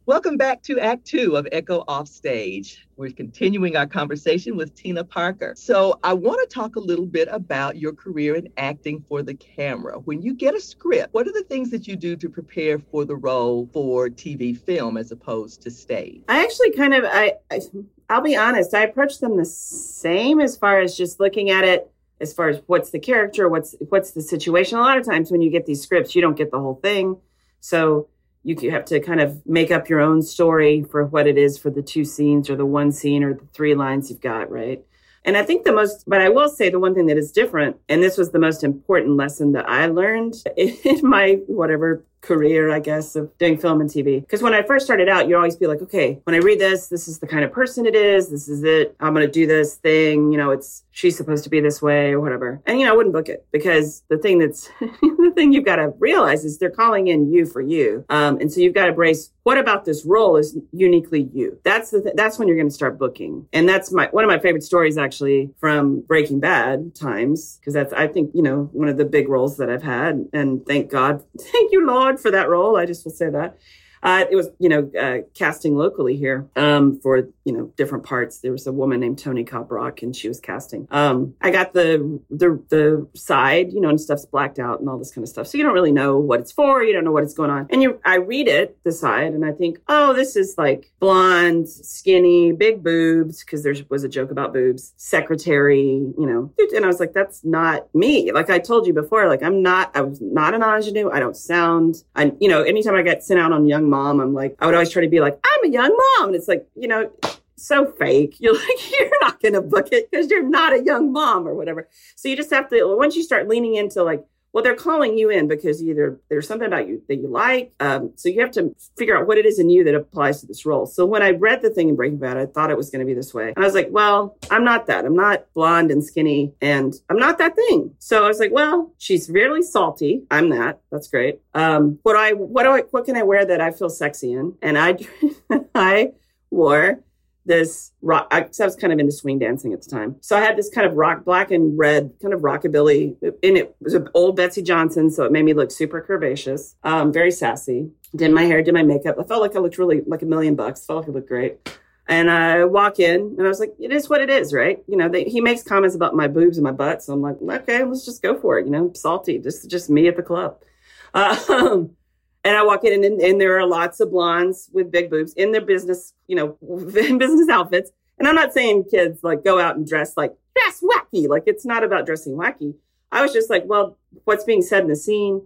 Welcome back to Act Two of Echo Offstage. We're continuing our conversation with Tina Parker. So, I want to talk a little bit about your career in acting for the camera. When you get a script, what are the things that you do to prepare for the role for TV film as opposed to stage? I actually kind of, I, I I'll be honest, I approach them the same as far as just looking at it as far as what's the character, what's what's the situation. A lot of times when you get these scripts, you don't get the whole thing. So you have to kind of make up your own story for what it is for the two scenes or the one scene or the three lines you've got, right? And I think the most, but I will say the one thing that is different, and this was the most important lesson that I learned in my whatever career, I guess, of doing film and TV. Because when I first started out, you'd always be like, okay, when I read this, this is the kind of person it is. This is it. I'm going to do this thing. You know, it's, she's supposed to be this way or whatever. And, you know, I wouldn't book it because the thing that's, the thing you've got to realize is they're calling in you for you. Um, and so you've got to brace what about this role is uniquely you. That's the, th- that's when you're going to start booking. And that's my, one of my favorite stories actually from Breaking Bad times. Cause that's, I think, you know, one of the big roles that I've had. And thank God, thank you, Lord for that role. I just will say that. Uh, it was, you know, uh, casting locally here um, for, you know, different parts. There was a woman named Toni Cobrock, and she was casting. Um, I got the, the the side, you know, and stuff's blacked out and all this kind of stuff. So you don't really know what it's for. You don't know what it's going on. And you, I read it, the side, and I think, oh, this is like blonde, skinny, big boobs, because there was a joke about boobs, secretary, you know. And I was like, that's not me. Like I told you before, like I'm not, I was not an ingenue. I don't sound, I, you know, anytime I get sent out on Young Mom, I'm like, I would always try to be like, I'm a young mom. And it's like, you know, so fake. You're like, you're not going to book it because you're not a young mom or whatever. So you just have to, once you start leaning into like, well, they're calling you in because either there's something about you that you like. Um, so you have to figure out what it is in you that applies to this role. So when I read the thing in Breaking Bad, I thought it was going to be this way. And I was like, well, I'm not that. I'm not blonde and skinny and I'm not that thing. So I was like, well, she's really salty. I'm that. That's great. Um, what I, what do I, what can I wear that I feel sexy in? And I, I wore this rock. I, I, was kind of into swing dancing at the time. So I had this kind of rock, black and red kind of rockabilly. And it was an old Betsey Johnson. So it made me look super curvaceous, um, very sassy. Did my hair, did my makeup. I felt like I looked really like a million bucks. Felt like I looked great. And I walk in and I was like, it is what it is, right? You know, they, he makes comments about my boobs and my butt. So I'm like, okay, let's just go for it. You know, salty, just, just me at the club. Um, and I walk in and, and there are lots of blondes with big boobs in their business, you know, business outfits. And I'm not saying kids like go out and dress like dress wacky. Like it's not about dressing wacky. I was just like, well, what's being said in the scene,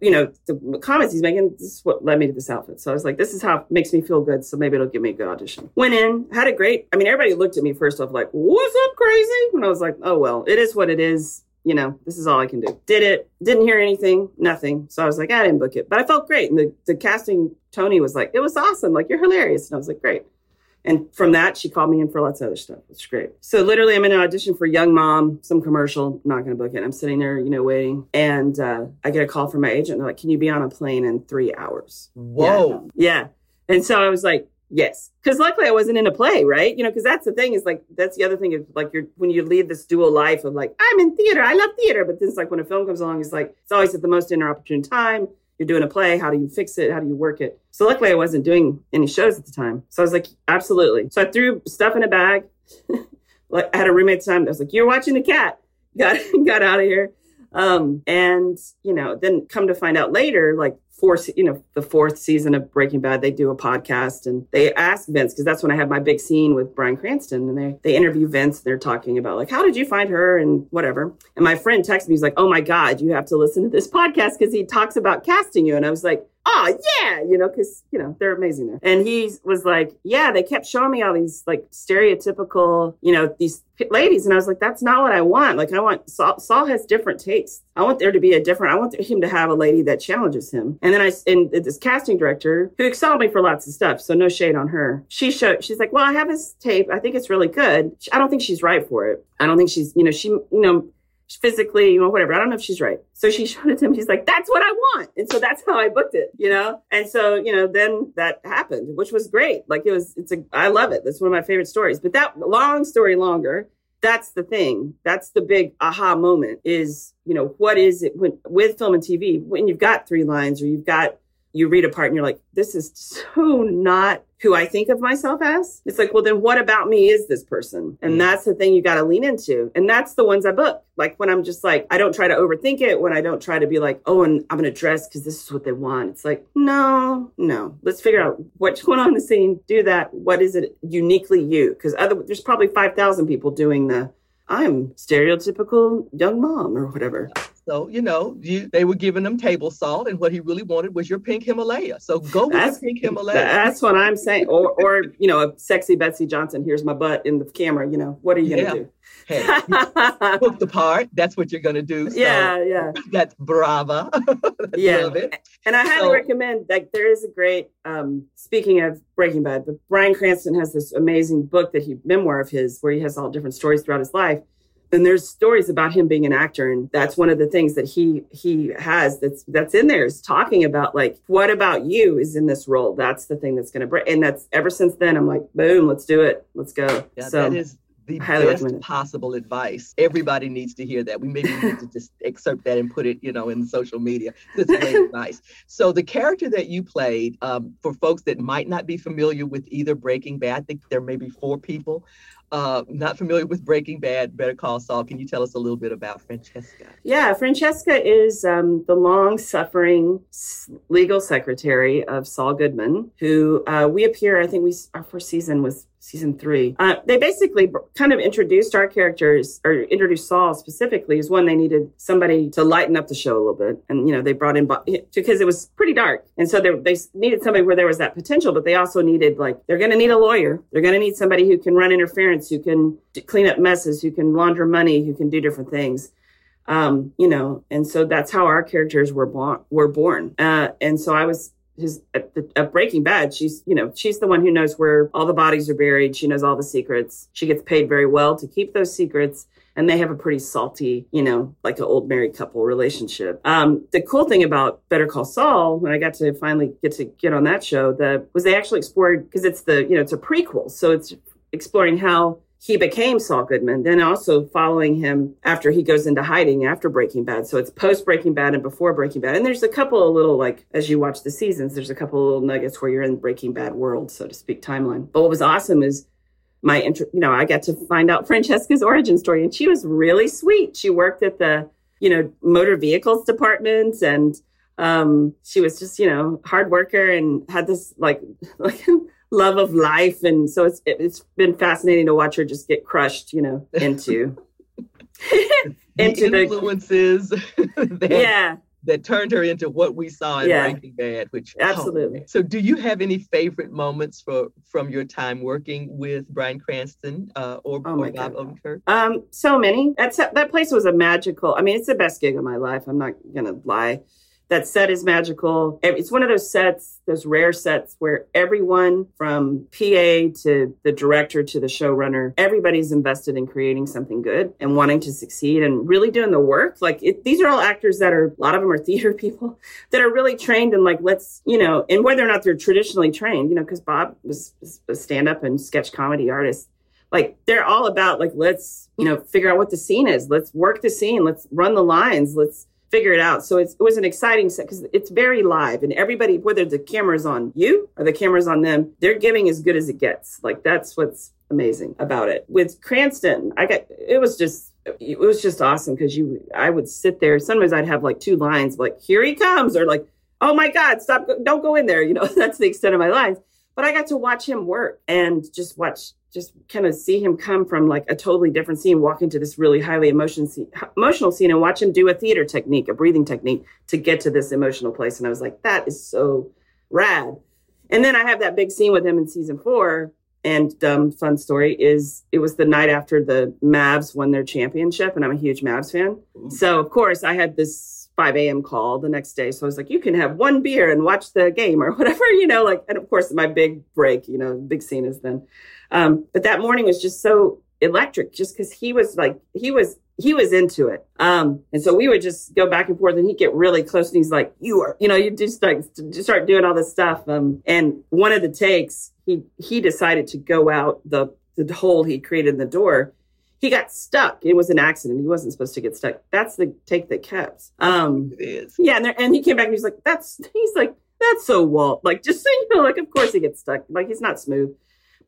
you know, the comments he's making, this is what led me to this outfit. So I was like, this is how it makes me feel good. So maybe it'll give me a good audition. Went in, had a great, I mean, everybody looked at me first off like, what's up, crazy? And I was like, oh, well, it is what it is you know, this is all I can do. Did it, didn't hear anything, nothing. So I was like, I didn't book it, but I felt great. And the, the casting, Tony was like, it was awesome. Like, you're hilarious. And I was like, great. And from that, she called me in for lots of other stuff. It's great. So literally, I'm in an audition for Young Mom, some commercial. Not going to book it. I'm sitting there, you know, waiting, and uh, I get a call from my agent. They're like, "Can you be on a plane in three hours?" Whoa. Yeah. yeah. And so I was like, Yes, because luckily I wasn't in a play, right? You know, because that's the thing is like that's the other thing is like you're when you lead this dual life of like I'm in theater, I love theater, but then it's like when a film comes along, it's like it's always at the most inopportune time. You're doing a play, how do you fix it? How do you work it? So luckily I wasn't doing any shows at the time, so I was like, absolutely. So I threw stuff in a bag. like I had a roommate at the time. I was like, "You're watching the cat." Got got out of here. Um, and you know, then come to find out later, like four, you know, the fourth season of Breaking Bad, they do a podcast and they ask Vince because that's when I had my big scene with Bryan Cranston, and they they interview Vince. And they're talking about like, how did you find her and whatever. And my friend texted me, he's like, oh my god, you have to listen to this podcast because he talks about casting you. And I was like, oh yeah, you know, because you know they're amazing there. And he was like, yeah, they kept showing me all these like stereotypical, you know, these ladies, and I was like, that's not what I want. Like I want Saul, Saul has different tastes. I want there to be a different. I want him to have a lady that challenges him. And then I and this casting director who excelled me for lots of stuff, so no shade on her. She showed. She's like, well, I have this tape. I think it's really good. I don't think she's right for it. I don't think she's, you know, she, you know physically, you know, whatever. I don't know if she's right. So she showed it to him. She's like, that's what I want. And so that's how I booked it, you know? And so, you know, then that happened, which was great. Like it was, it's a, I love it. That's one of my favorite stories. But that long story longer, that's the thing. That's the big aha moment is, you know, what is it when, with film and TV, when you've got three lines or you've got you read a part and you're like, this is so not who I think of myself as. It's like, well, then what about me is this person? And mm. that's the thing you got to lean into. And that's the ones I book. Like when I'm just like, I don't try to overthink it, when I don't try to be like, oh, and I'm going to dress because this is what they want. It's like, no, no. Let's figure out what's going on in the scene. Do that. What is it uniquely you? Because other, there's probably 5,000 people doing the, I'm stereotypical young mom or whatever. So, you know, you, they were giving him table salt, and what he really wanted was your pink Himalaya. So go with that's, the pink Himalaya. That's what I'm saying. Or, or you know, a sexy Betsey Johnson, here's my butt in the camera. You know, what are you going to do? Hey, book the part. That's what you're going to do. So yeah, yeah. That's brava. yeah. And I highly so, recommend, like, there is a great, um, speaking of Breaking Bad, but Bryan Cranston has this amazing book that he, memoir of his, where he has all different stories throughout his life and there's stories about him being an actor and that's one of the things that he he has that's that's in there is talking about like what about you is in this role that's the thing that's going to break and that's ever since then i'm like boom let's do it let's go yeah, so that is the best possible advice. Everybody needs to hear that. We maybe need to just excerpt that and put it, you know, in social media. It's great advice. So the character that you played, um, for folks that might not be familiar with either Breaking Bad, I think there may be four people uh, not familiar with Breaking Bad, Better Call Saul, can you tell us a little bit about Francesca? Yeah, Francesca is um, the long suffering legal secretary of Saul Goodman, who uh, we appear, I think we our first season was season three. Uh, they basically kind of introduced our characters, or introduced Saul specifically, as one they needed somebody to lighten up the show a little bit, and you know they brought in because it was pretty dark, and so they, they needed somebody where there was that potential, but they also needed like they're going to need a lawyer, they're going to need somebody who can run interference, who can clean up messes, who can launder money, who can do different things. Um, you know, and so that's how our characters were born. Were born, uh, and so I was his at, Breaking Bad, she's you know she's the one who knows where all the bodies are buried. She knows all the secrets. She gets paid very well to keep those secrets, and they have a pretty salty, you know, like an old married couple relationship. Um, the cool thing about Better Call Saul, when I got to finally get to get on that show, that was they actually explored because it's the you know it's a prequel, so it's exploring how he became Saul Goodman, then also following him after he goes into hiding after Breaking Bad. So it's post Breaking Bad and before Breaking Bad. And there's a couple of little, like, as you watch the seasons, there's a couple of little nuggets where you're in Breaking Bad world, so to speak, timeline. But what was awesome is my, you know, I got to find out Francesca's origin story, and she was really sweet. She worked at the, you know, motor vehicles department and um, she was just, you know, hard worker and had this like, like love of life. And so it's, it's been fascinating to watch her just get crushed, you know, into, into the influences that, yeah. that turned her into what we saw in yeah. Breaking Bad, which oh, absolutely. Oh, so do you have any favorite moments for, from your time working with Bryan Cranston uh, or, oh or Bob Odenkirk? Um, so many. That's, that place was a magical, I mean, it's the best gig of my life. I'm not going to lie that set is magical. It's one of those sets, those rare sets where everyone from PA to the director to the showrunner, everybody's invested in creating something good and wanting to succeed and really doing the work. Like it, these are all actors that are, a lot of them are theater people that are really trained and like, let's, you know, and whether or not they're traditionally trained, you know, because Bob was a stand up and sketch comedy artist like they're all about like let's you know figure out what the scene is let's work the scene let's run the lines let's figure it out. So it was an exciting set because it's very live and everybody, whether the camera's on you or the camera's on them, they're giving as good as it gets. Like that's what's amazing about it. With Cranston, I got, it was just it was just awesome because you, I would sit there. Sometimes I'd have like two lines, like "Here he comes," or like "Oh my God, stop! Don't go in there." You know, that's the extent of my lines. But I got to watch him work and just watch, just kind of see him come from like a totally different scene, walk into this really highly emotion scene, emotional scene, and watch him do a theater technique, a breathing technique to get to this emotional place. And I was like, that is so rad. And then I have that big scene with him in season four and dumb fun story is it was the night after the Mavs won their championship, and I'm a huge Mavs fan. Mm-hmm. So of course I had this 5 a.m. call the next day. So I was like, you can have one beer and watch the game or whatever, you know, like, and of course my big break, you know, big scene is then. Um, but that morning was just so electric just because he was like, he was he was into it. Um, and so we would just go back and forth and he'd get really close and he's like, you are, you know, you just like just start doing all this stuff. Um, and one of the takes, he, he decided to go out the, the hole he created in the door. He got stuck. It was an accident. He wasn't supposed to get stuck. That's the take that kept. Um, It is. yeah. And, there, and he came back and he's like, that's, he's like, that's so Walt. Like, just so you know, like, of course he gets stuck. Like, he's not smooth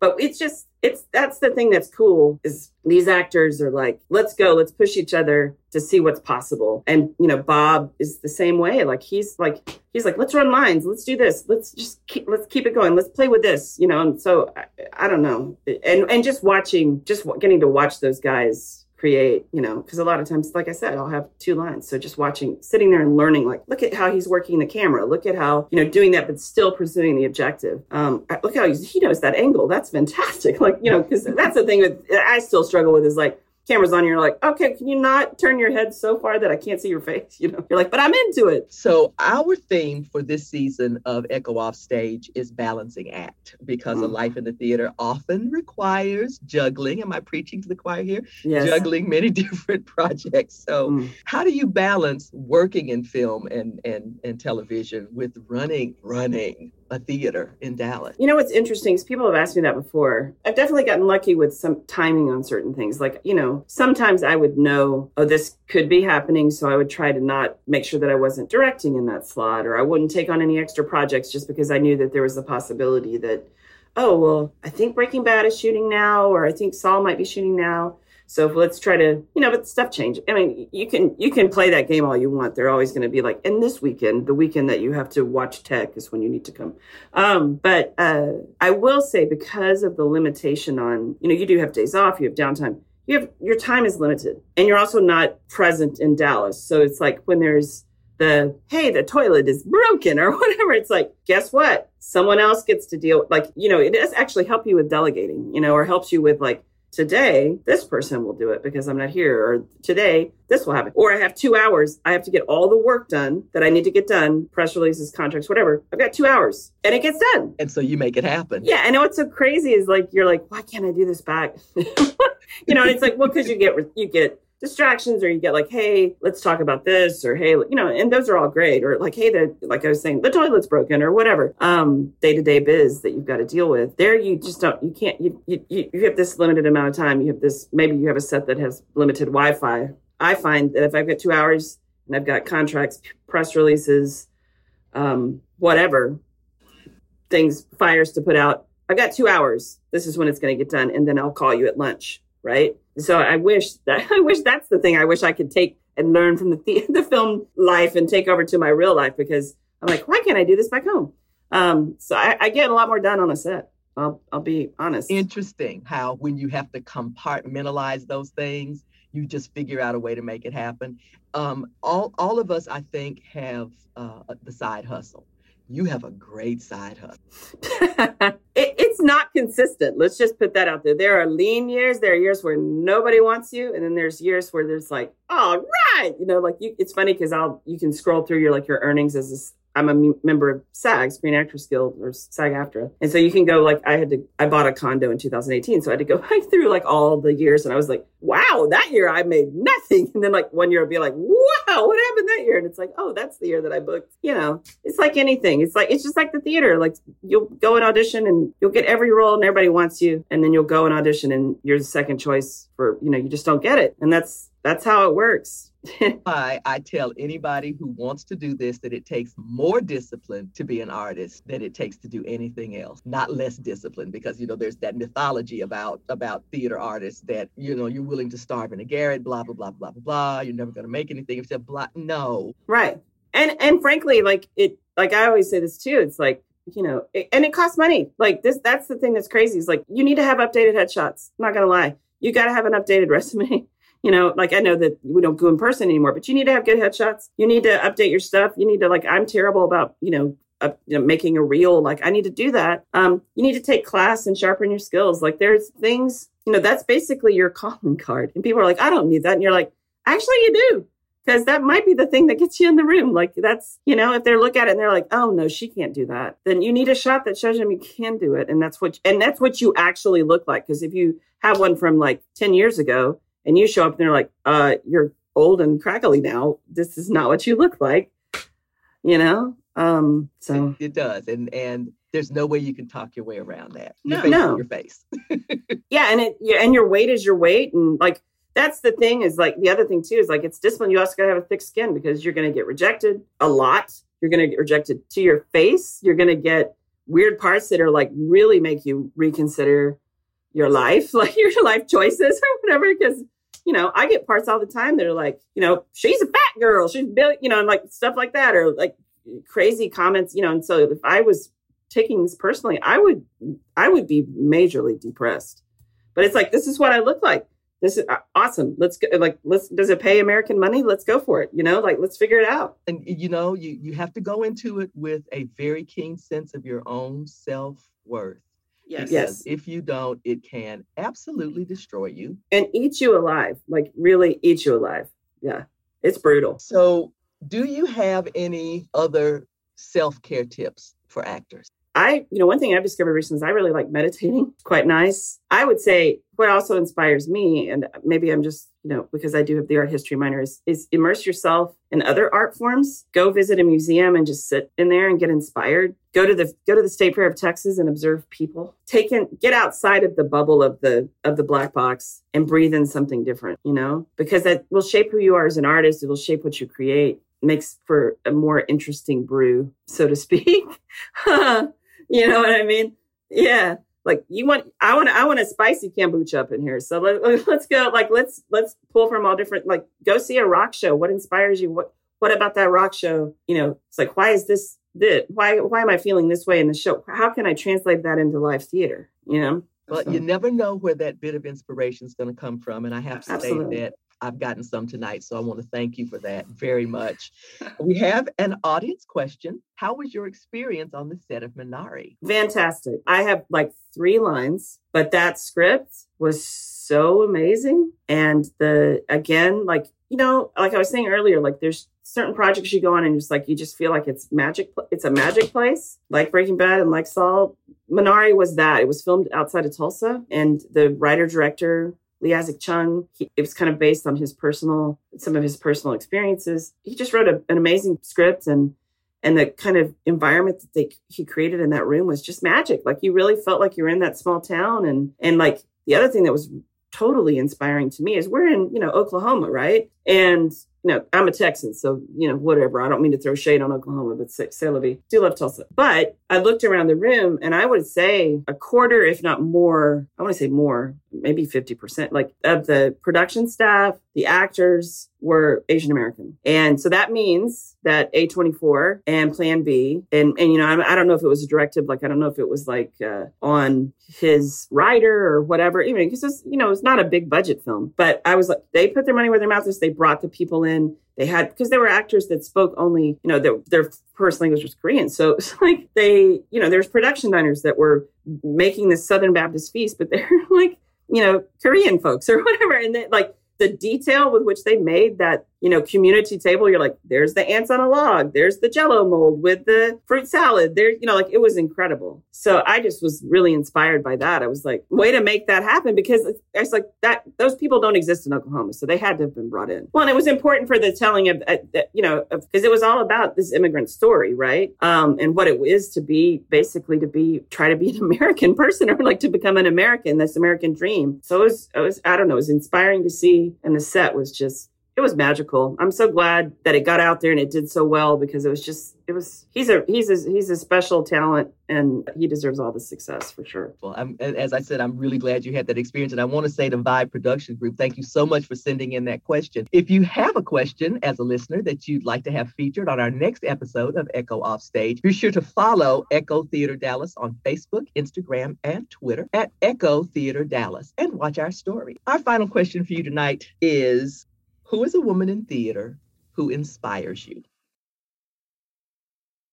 but it's just it's that's the thing that's cool is these actors are like let's go let's push each other to see what's possible. And you know bob is the same way. Like he's like he's like let's run lines let's do this let's just keep let's keep it going let's play with this you know? And so i, I don't know. And and just watching just getting to watch those guys create, you know, because a lot of times, like I said, I'll have two lines. So just watching, sitting there and learning, like, look at how he's working the camera. Look at how, you know, doing that, but still pursuing the objective. Um, look how he knows that angle. That's fantastic. Like, you know, because that's the thing that I still struggle with is like, cameras on, you're like, okay, can you not turn your head so far that I can't see your face? You know, you're like, but I'm into it. So our theme for this season of Echo Off Stage is balancing act because mm. a life in the theater often requires juggling. Am I preaching to the choir here? Yes. Juggling many different projects. So mm. how do you balance working in film and and and television with running running a theater in Dallas. You know what's interesting is people have asked me that before. I've definitely gotten lucky with some timing on certain things. Like, you know, sometimes I would know, oh, this could be happening. So I would try to not make sure that I wasn't directing in that slot or I wouldn't take on any extra projects just because I knew that there was a possibility that, oh, well, I think Breaking Bad is shooting now or I think Saul might be shooting now. So let's try to, you know, but stuff change. I mean, you can you can play that game all you want. They're always going to be like, and this weekend, the weekend that you have to watch tech is when you need to come. Um, but uh, I will say because of the limitation on, you know, you do have days off, you have downtime. You have your time is limited, and you're also not present in Dallas. So it's like when there's the hey the toilet is broken or whatever it's like guess what someone else gets to deal like you know it does actually help you with delegating you know or helps you with like today this person will do it because I'm not here, or today this will happen. Or I have two hours. I have to get all the work done that I need to get done, press releases, contracts, whatever. I've got two hours and it gets done. And so you make it happen. Yeah. And what's so crazy is like, you're like, why can't I do this back? you know, and it's like, well, because you get, you get distractions or you get like hey let's talk about this or hey you know and those are all great or like hey the like i was saying the toilet's broken or whatever um day-to-day biz that you've got to deal with. There you just don't you can't you, you you have this limited amount of time. You have this maybe you have a set that has limited wi-fi. I find that if i've got two hours and i've got contracts press releases um whatever things fires to put out i've got two hours. This is when it's going to get done and then i'll call you at lunch right? So I wish that I wish that's the thing I wish I could take and learn from the the, the film life and take over to my real life because I'm like, why can't I do this back home? Um, so I, I get a lot more done on a set. I'll I'll be honest. Interesting how when you have to compartmentalize those things, you just figure out a way to make it happen. Um, all all of us, I think, have uh, the side hustle you have a great side hustle. it, it's not consistent. Let's just put that out there. There are lean years. There are years where nobody wants you, and then there's years where there's like, all right, you know, like you. It's funny because I'll you can scroll through your like your earnings as I'm a member of SAG, Screen Actors Guild, or SAG AFTRA. And so you can go like, I had to, I bought a condo in 2018. So I had to go through like all the years. And I was like, wow, that year I made nothing. And then like one year I'd be like, wow, what happened that year? And it's like, oh, that's the year that I booked. You know, it's like anything. It's like, it's just like the theater. Like you'll go and audition and you'll get every role and everybody wants you. And then you'll go and audition and you're the second choice for, you know, you just don't get it. And that's, that's how it works. I, I tell anybody who wants to do this that it takes more discipline to be an artist than it takes to do anything else, not less discipline, because you know there's that mythology about about theater artists that you know you're willing to starve in a garret, blah blah blah blah blah blah. You're never going to make anything except blah. No, right. And and frankly, like it, like I always say this too. It's like you know, it, and it costs money. Like this, that's the thing that's crazy. Is like you need to have updated headshots. I'm not gonna lie, you got to have an updated resume. You know, like I know that we don't go in person anymore, but you need to have good headshots. You need to update your stuff. You need to like. I'm terrible about you know uh, you know, making a reel. Like I need to do that. Um, you need to take class and sharpen your skills. Like there's things, you know, that's basically your calling card. And people are like, I don't need that. And you're like, actually, you do because that might be the thing that gets you in the room. Like that's, you know, if they look at it and they're like, oh no, she can't do that, then you need a shot that shows them you can do it. And that's what, and that's what you actually look like. Because if you have one from like 10 years ago and you show up and they're like, uh, you're old and crackly now, this is not what you look like, you know? Um, so it, it does. And, and, there's no way you can talk your way around that. No, no. your face. yeah, and it yeah, and your weight is your weight, and like that's the thing is like the other thing too is like it's discipline. You also got to have a thick skin because you're going to get rejected a lot. You're going to get rejected to your face. You're going to get weird parts that are like really make you reconsider your life, like your life choices or whatever. Because you know, I get parts all the time that are like, you know, she's a fat girl, she's built, you know, and like stuff like that, or like crazy comments, you know. And so if I was taking this personally, I would, I would be majorly depressed. But it's like this is what I look like this is uh, awesome. Let's go. Like, let's. Does it pay American money? Let's go for it. You know, like let's figure it out. And you know, you you have to go into it with a very keen sense of your own self worth. Yes. yes. If you don't, it can absolutely destroy you and eat you alive. Like really eat you alive. Yeah, it's brutal. So, do you have any other self care tips for actors? I, you know, one thing I've discovered recently is I really like meditating. Quite nice. I would say what also inspires me, and maybe I'm just, you know, because I do have the art history minor, is, is immerse yourself in other art forms. Go visit a museum and just sit in there and get inspired. Go to the go to the State Fair of Texas and observe people. Take in, get outside of the bubble of the of the black box and breathe in something different. You know, because that will shape who you are as an artist. It will shape what you create makes for a more interesting brew, so to speak. You know what I mean? Yeah. Like you want, I want, I want a spicy kombucha up in here. So let, let's go. Like let's let's pull from all different. Like go see a rock show. What inspires you? What what about that rock show? You know, it's like why is this this? Why why am I feeling this way in the show? How can I translate that into live theater? You know. Well, so. you never know where that bit of inspiration is going to come from, and I have to Absolutely. say that I've gotten some tonight. So I want to thank you for that very much. we have an audience question. How was your experience on the set of Minari? Fantastic. I have like three lines, but that script was so amazing. And the, again, like, you know, like I was saying earlier, like there's certain projects you go on and just like, you just feel like it's magic. It's a magic place like Breaking Bad and like Saul. Minari was that. It was filmed outside of Tulsa and the writer director Lee Isaac Chung. He, it was kind of based on his personal, some of his personal experiences. He just wrote a, an amazing script, and and the kind of environment that they he created in that room was just magic. Like you really felt like you're in that small town, and and like the other thing that was totally inspiring to me is we're in you know Oklahoma, right? And know, I'm a Texan, so you know, whatever. I don't mean to throw shade on Oklahoma, but say, Do love Tulsa. But I looked around the room, and I would say a quarter, if not more. I want to say more, maybe fifty percent, like of the production staff, the actors were Asian American, and so that means that A24 and Plan B, and and you know, I, I don't know if it was a directive, like I don't know if it was like uh, on his writer or whatever, even because it's, you know, it's not a big budget film. But I was like, they put their money where their mouth is. They brought the people in they had because there were actors that spoke only, you know, their, their first language was Korean. So it's like they, you know, there's production diners that were making this Southern Baptist feast, but they're like, you know, Korean folks or whatever. And they, like the detail with which they made that you know, community table, you're like, there's the ants on a log, there's the jello mold with the fruit salad. There, you know, like it was incredible. So I just was really inspired by that. I was like, way to make that happen because it's, like that, those people don't exist in Oklahoma. So they had to have been brought in. Well, and it was important for the telling of, uh, you know, because it was all about this immigrant story, right? Um, and what it is to be basically to be, try to be an American person or like to become an American, this American dream. So it was, it was, I don't know, it was inspiring to see. And the set was just, it was magical. I'm so glad that it got out there and it did so well because it was just it was he's a he's a he's a special talent and he deserves all the success for sure. Well, I'm as I said, I'm really glad you had that experience, and I want to say to Vibe Production Group, thank you so much for sending in that question. If you have a question as a listener that you'd like to have featured on our next episode of Echo Offstage, be sure to follow Echo Theater Dallas on Facebook, Instagram, and Twitter at Echo Theater Dallas, and watch our story. Our final question for you tonight is who is a woman in theater who inspires you?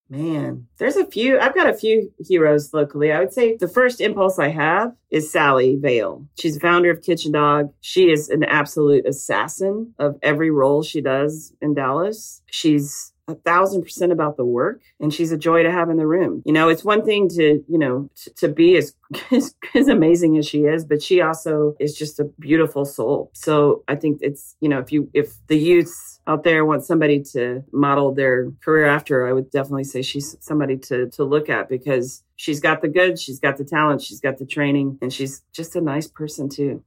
Man, there's a few. I've got a few heroes locally. I would say the first impulse I have is Sally Vahle. She's the founder of Kitchen Dog. She is an absolute assassin of every role she does in Dallas. She's a thousand percent about the work and she's a joy to have in the room. You know it's one thing to you know to, to be as, as, as amazing as she is but she also is just a beautiful soul. So i think it's you know if you if the youths out there want somebody to model their career after i would definitely say she's somebody to to look at because she's got the goods she's got the talent she's got the training and she's just a nice person too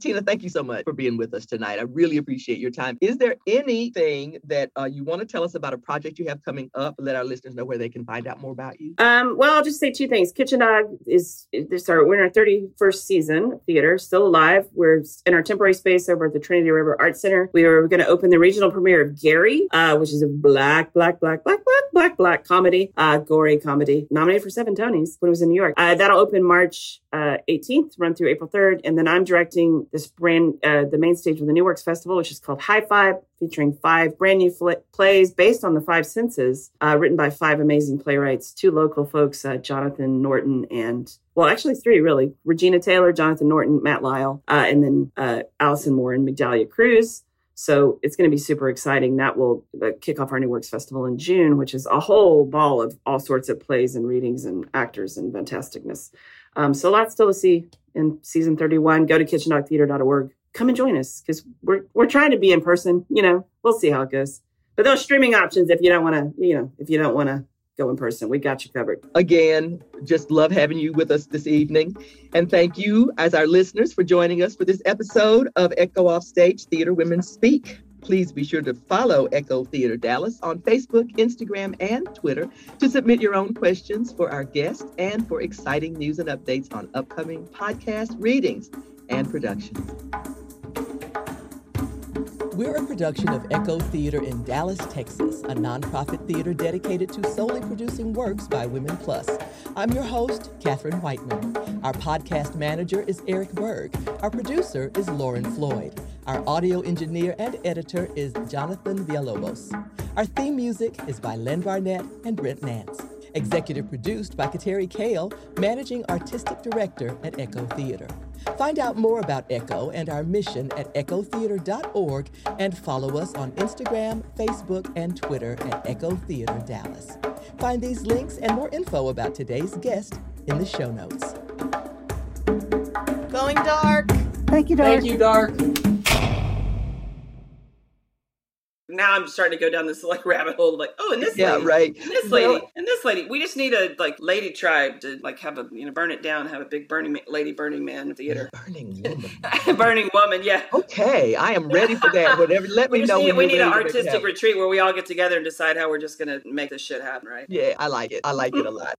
Tina, thank you so much for being with us tonight. I really appreciate your time. Is there anything that uh, you want to tell us about a project you have coming up? Let our listeners know where they can find out more about you. Um, well, I'll just say two things. Kitchen Dog is this our we're in our 31st season theater, still alive. We're in our temporary space over at the Trinity River Art Center. We are going to open the regional premiere of Gary, uh, which is a black, black, black, black, black, black, black comedy, uh, gory comedy, nominated for seven Tonys when it was in New York. Uh, that'll open March uh, 18th, run through April 3rd, and then I'm directing this brand, uh, the main stage of the New Works Festival, which is called High Five, featuring five brand new fl- plays based on the five senses, uh, written by five amazing playwrights, two local folks, uh, Jonathan Norton and well, actually three really: Regina Taylor, Jonathan Norton, Matt Lyle, uh, and then uh, Allison Moore and Migdalia Cruz. So it's going to be super exciting. That will uh, kick off our New Works Festival in June, which is a whole ball of all sorts of plays and readings and actors and fantasticness. Um, so lots still to see in season 31. Go to kitchendogtheater.org. Come and join us because we're we're trying to be in person. You know, we'll see how it goes. But those streaming options, if you don't want to, you know, if you don't want to go in person, we got you covered. Again, just love having you with us this evening. And thank you, as our listeners, for joining us for this episode of Echo Offstage Theater Women Speak. Please be sure to follow Echo Theater Dallas on Facebook, Instagram, and Twitter to submit your own questions for our guests and for exciting news and updates on upcoming podcast readings and productions. We're a production of Echo Theater in Dallas, Texas, a nonprofit theater dedicated to solely producing works by Women Plus. I'm your host, Katherine Whiteman. Our podcast manager is Eric Berg. Our producer is Lauren Floyd. Our audio engineer and editor is Jonathan Villalobos. Our theme music is by Len Barnett and Brent Nance. Executive produced by Kateri Cale, managing artistic director at Echo Theater. Find out more about Echo and our mission at echotheater.org and follow us on Instagram, Facebook, and Twitter at Echo Theater Dallas. Find these links and more info about today's guest in the show notes. Going dark. Thank you, Dark. Thank you, Dark now I'm starting to go down this like rabbit hole, like, oh, and this yeah, lady, right, and this lady, well, and this lady. We just need a like lady tribe to like have a you know burn it down, have a big burning lady Burning Man theater. Burning woman. burning woman, yeah. Okay, I am ready for that. Whatever, let me know. Need, we need an artistic retreat where we all get together and decide how we're just gonna make this shit happen, right? Yeah, I like it. I like it a lot.